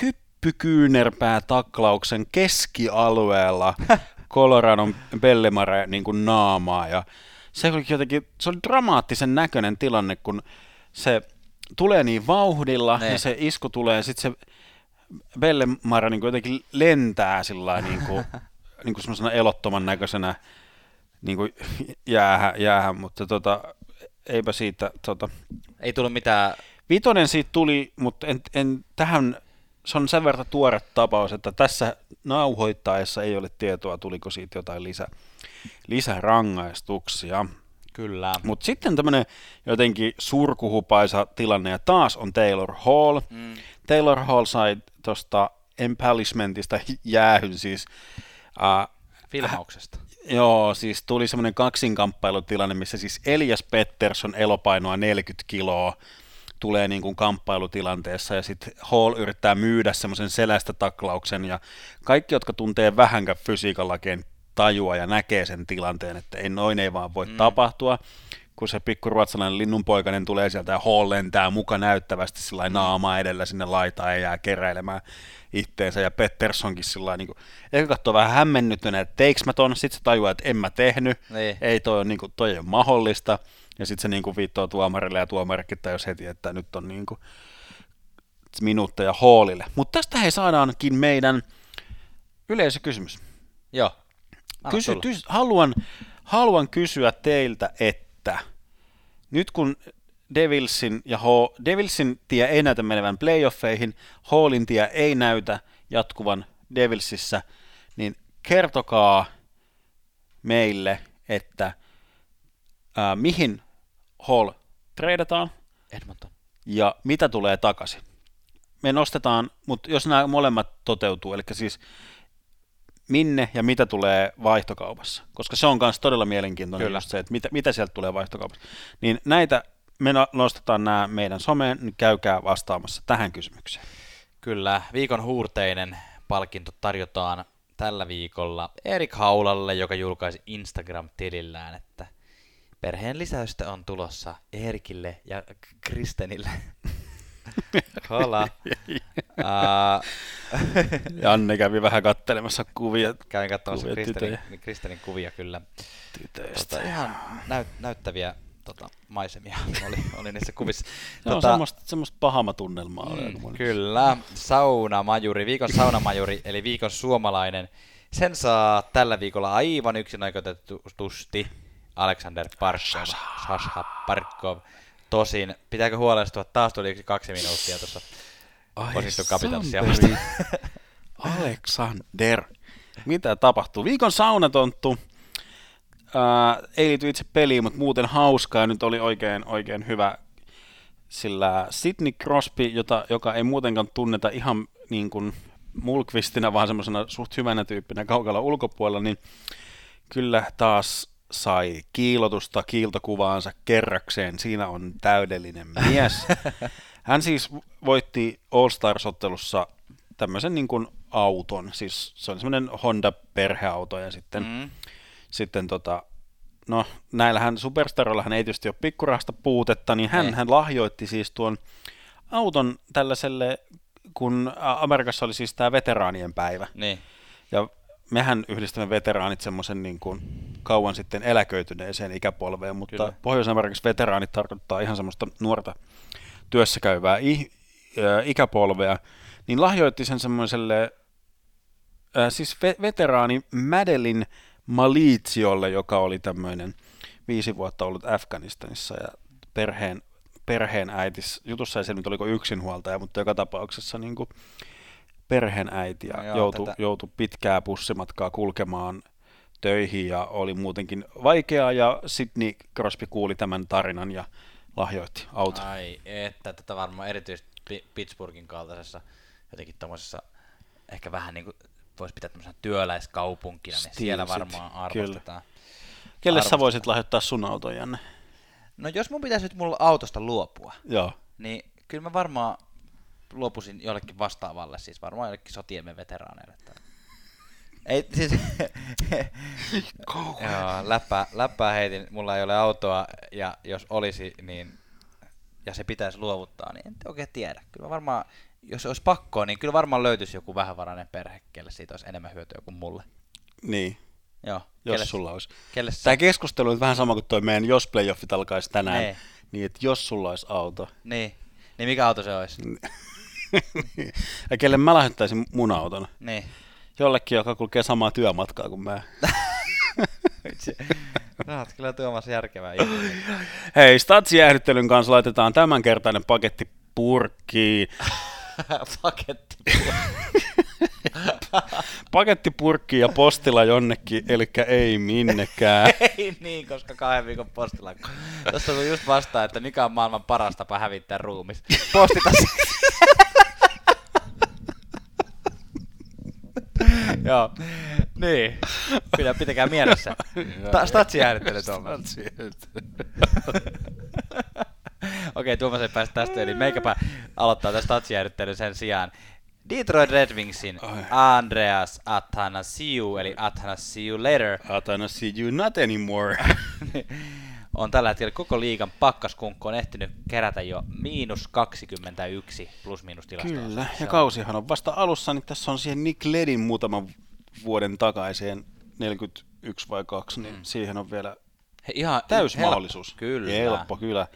hyppykyynärpää taklauksen keskialueella Coloradon Bellemare niin kuin naamaa ja se oli jotenkin, se oli dramaattisen näköinen tilanne, kun se tulee niin vauhdilla ne. ja se isku tulee ja sitten se Bellemare niin jotenkin lentää sillä niin kuin, niin kuin semmoisena elottoman näköisenä niin kuin jäähän, jäähän, mutta tota, eipä siitä... Tota... Ei tullut mitään... Vitonen siitä tuli, mutta en, en tähän se on sen verran tuore tapaus, että tässä nauhoittaessa ei ole tietoa, tuliko siitä jotain lisä, lisärangaistuksia. Kyllä. Mutta sitten tämmöinen jotenkin surkuhupaisa tilanne, ja taas on Taylor Hall. Mm. Taylor Hall sai tuosta Empalishmentista jäähyn siis. Uh, Filmauksesta. Joo, siis tuli semmoinen kaksinkamppailutilanne, missä siis Elias Pettersson elopainoa 40 kiloa, tulee niin kuin kamppailutilanteessa ja sitten Hall yrittää myydä semmoisen selästä taklauksen ja kaikki, jotka tuntee vähänkään fysiikan tajua ja näkee sen tilanteen, että ei noin ei vaan voi mm. tapahtua, kun se pikku ruotsalainen linnunpoikainen tulee sieltä ja Hall lentää muka näyttävästi sillä mm. naama edellä sinne laitaan ja jää keräilemään itteensä ja Petterssonkin sillä niin kuin, ehkä katsoo vähän hämmennyttyneen, että teiks mä ton, sit se tajuaa, että en mä tehnyt, niin. ei toi on, niin kuin, toi on mahdollista, ja sitten se niin kuin viittoo tuomarille ja tuomarikin jos heti, että nyt on niin kuin minuutteja Hallille. Mutta tästä he saadaankin meidän yleisökysymys. Joo. Kysy, tys, haluan, haluan kysyä teiltä, että nyt kun Devilsin, ja Ho, Devilsin tie ei näytä menevän playoffeihin, Hallin tie ei näytä jatkuvan Devilsissä, niin kertokaa meille, että ää, mihin Hall treidataan Edmonton. ja mitä tulee takaisin. Me nostetaan, mutta jos nämä molemmat toteutuu, eli siis minne ja mitä tulee vaihtokaupassa, koska se on myös todella mielenkiintoinen Kyllä. just se, että mitä, mitä sieltä tulee vaihtokaupassa. Niin näitä me no, nostetaan nämä meidän someen, niin käykää vastaamassa tähän kysymykseen. Kyllä, viikon huurteinen palkinto tarjotaan tällä viikolla Erik Haulalle, joka julkaisi Instagram-tilillään, että Perheen lisäystä on tulossa Erikille ja Kristenille. Hola. Janne kävi vähän kattelemassa kuvia. Kävin katsomassa Kristenin, Kristenin kuvia kyllä. Tota, ihan näyt, näyttäviä tota, maisemia oli, oli niissä kuvissa. Tota, no, semmoista, semmoista pahama-tunnelmaa. Mm, kyllä, saunamajuri, viikon saunamajuri, eli viikon suomalainen. Sen saa tällä viikolla aivan yksin oikeutetusti Alexander Parkov, Sasha Parkov. Tosin, pitääkö huolestua, taas tuli yksi kaksi minuuttia tuossa Washington vastaan. Alexander. Mitä tapahtuu? Viikon saunatonttu. Äh, ei liity itse peliin, mutta muuten hauskaa. Nyt oli oikein, oikein hyvä, sillä Sidney Crosby, jota, joka ei muutenkaan tunneta ihan niin kuin mulkvistinä, vaan semmoisena suht hyvänä tyyppinä kaukalla ulkopuolella, niin kyllä taas sai kiilotusta kiiltokuvaansa kerrakseen. Siinä on täydellinen mies. Hän siis voitti All Stars-ottelussa tämmöisen niin kuin auton, siis se on semmoinen Honda-perheauto ja sitten, mm. sitten tota, no näillähän superstaroillahan ei tietysti ole pikkurahasta puutetta, niin hän, hän lahjoitti siis tuon auton tällaiselle, kun Amerikassa oli siis tämä veteraanien päivä. Niin. Ja mehän yhdistämme veteraanit semmoisen niin kuin kauan sitten eläköityneeseen ikäpolveen, mutta Pohjois-Amerikassa veteraanit tarkoittaa ihan semmoista nuorta työssäkäyvää i, ä, ikäpolvea, niin lahjoitti sen semmoiselle, siis ve, veteraani Madeline Malitsiolle, joka oli tämmöinen viisi vuotta ollut Afganistanissa ja perheen perheenäitis. Jutussa ei selvinnyt, oliko yksinhuoltaja, mutta joka tapauksessa niin kuin perheenäiti ja No joutui, tätä- joutui pitkää bussimatkaa kulkemaan töihin ja oli muutenkin vaikeaa ja Sidney Crosby kuuli tämän tarinan ja lahjoitti auton. Ai, että tätä varmaan erityisesti Pi- Pittsburghin kaltaisessa jotenkin tommosessa ehkä vähän niin kuin voisi pitää tämmöisenä työläiskaupunkina, niin siellä varmaan kyllä. arvostetaan. Kelle sä arvostetaan. voisit lahjoittaa sun auton, Janne? No jos mun pitäisi nyt mulla autosta luopua, Joo. niin kyllä mä varmaan luopuisin jollekin vastaavalle, siis varmaan jollekin sotiemme veteraaneille. Tai... Ei, siis... Joo, läppää, läppää heitin, mulla ei ole autoa, ja jos olisi, niin... Ja se pitäisi luovuttaa, niin en oikein tiedä. Kyllä varmaan, jos olisi pakkoa, niin kyllä varmaan löytyisi joku vähävarainen perhe, kelle siitä olisi enemmän hyötyä kuin mulle. Niin, Joo, jos kelle, sulla olisi. kelle sä- Tämä keskustelu on vähän sama kuin toi meidän jos playoffit alkaisi tänään. Nee. Niin, että jos sulla olisi auto. Niin, niin mikä auto se olisi? ja kelle mä lahjoittaisin mun auton? Niin. Jollekin, joka kulkee samaa työmatkaa kuin mä. Sä oot kyllä Tuomas järkevää. Hei, statsijäähdyttelyn kanssa laitetaan tämänkertainen paketti purkkiin. Paketti. Paketti purkkiin ja postilla jonnekin, eli ei minnekään. Ei niin, koska kahden viikon postilla. Tuossa tuli just vastaan, että mikä on maailman paras tapa hävittää ruumis. Postita se. Joo. Niin. Pidä, pitäkää mielessä. Ta- statsi äänittely Tuomas. Okei, Tuomas ei päästä tästä, eli meikäpä aloittaa tästä statsi sen sijaan. Detroit Red Wingsin. Andreas Athanasiou, eli Athanasiou later, you not anymore. On tällä hetkellä koko liigan pakkaskunkku on ehtinyt kerätä jo miinus 21 plus miinus tilastoa. Kyllä, ja on- kausihan on vasta alussa, niin tässä on siihen Nick Ledin muutaman vuoden takaiseen 41 vai 2, niin Mm. siihen on vielä He, ihan täys helppo. mahdollisuus. Kyllä. Helppo, kyllä.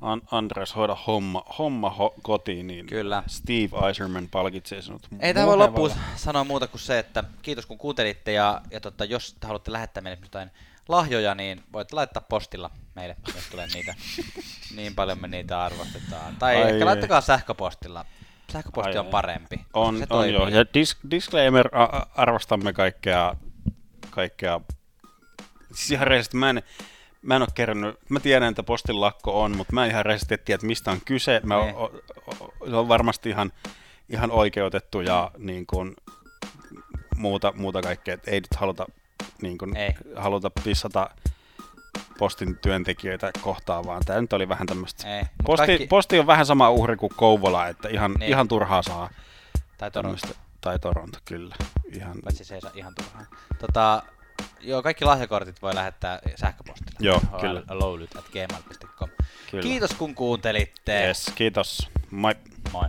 An- Andres, hoida homma, homma ho- kotiin, niin Kyllä. Steve Eiserman palkitsee sinut. Ei tämä voi loppuun sanoa muuta kuin se, että kiitos kun kuuntelitte ja, ja tota, jos te haluatte lähettää meille jotain lahjoja, niin voitte laittaa postilla meille, jos tulee niitä. niin paljon me niitä arvostetaan. Tai Ai ehkä ei. laittakaa sähköpostilla. Sähköposti Ai on parempi. On, se on joo. Ja dis- disclaimer, a- arvostamme kaikkea, kaikkea. Siis ihan rehellisesti, mä en, mä en ole kerännyt, mä tiedän, että postin lakko on, mutta mä en ihan rehellisesti tiedä, että mistä on kyse. Mä, Niin. o, o, se on varmasti ihan, ihan oikeutettu ja niin kuin, muuta, muuta kaikkea, että ei nyt haluta, niin kuin, Ei. haluta pissata postin työntekijöitä kohtaan, vaan tämä nyt oli vähän tämmöistä. Ei, Posti, kaikki- posti on vähän sama uhri kuin Kouvola, että ihan, Niin. ihan turhaa saa Tai Toronto. Tai Toronto, kyllä. Ihan, Paitsi se ei saa ihan turhaan. Tota, joo, kaikki lahjakortit voi lähettää sähköpostilla. Joo, kyllä. Lowlyt at gmail.com. kyllä. Kiitos kun kuuntelitte. Yes, kiitos. Moi. Moi.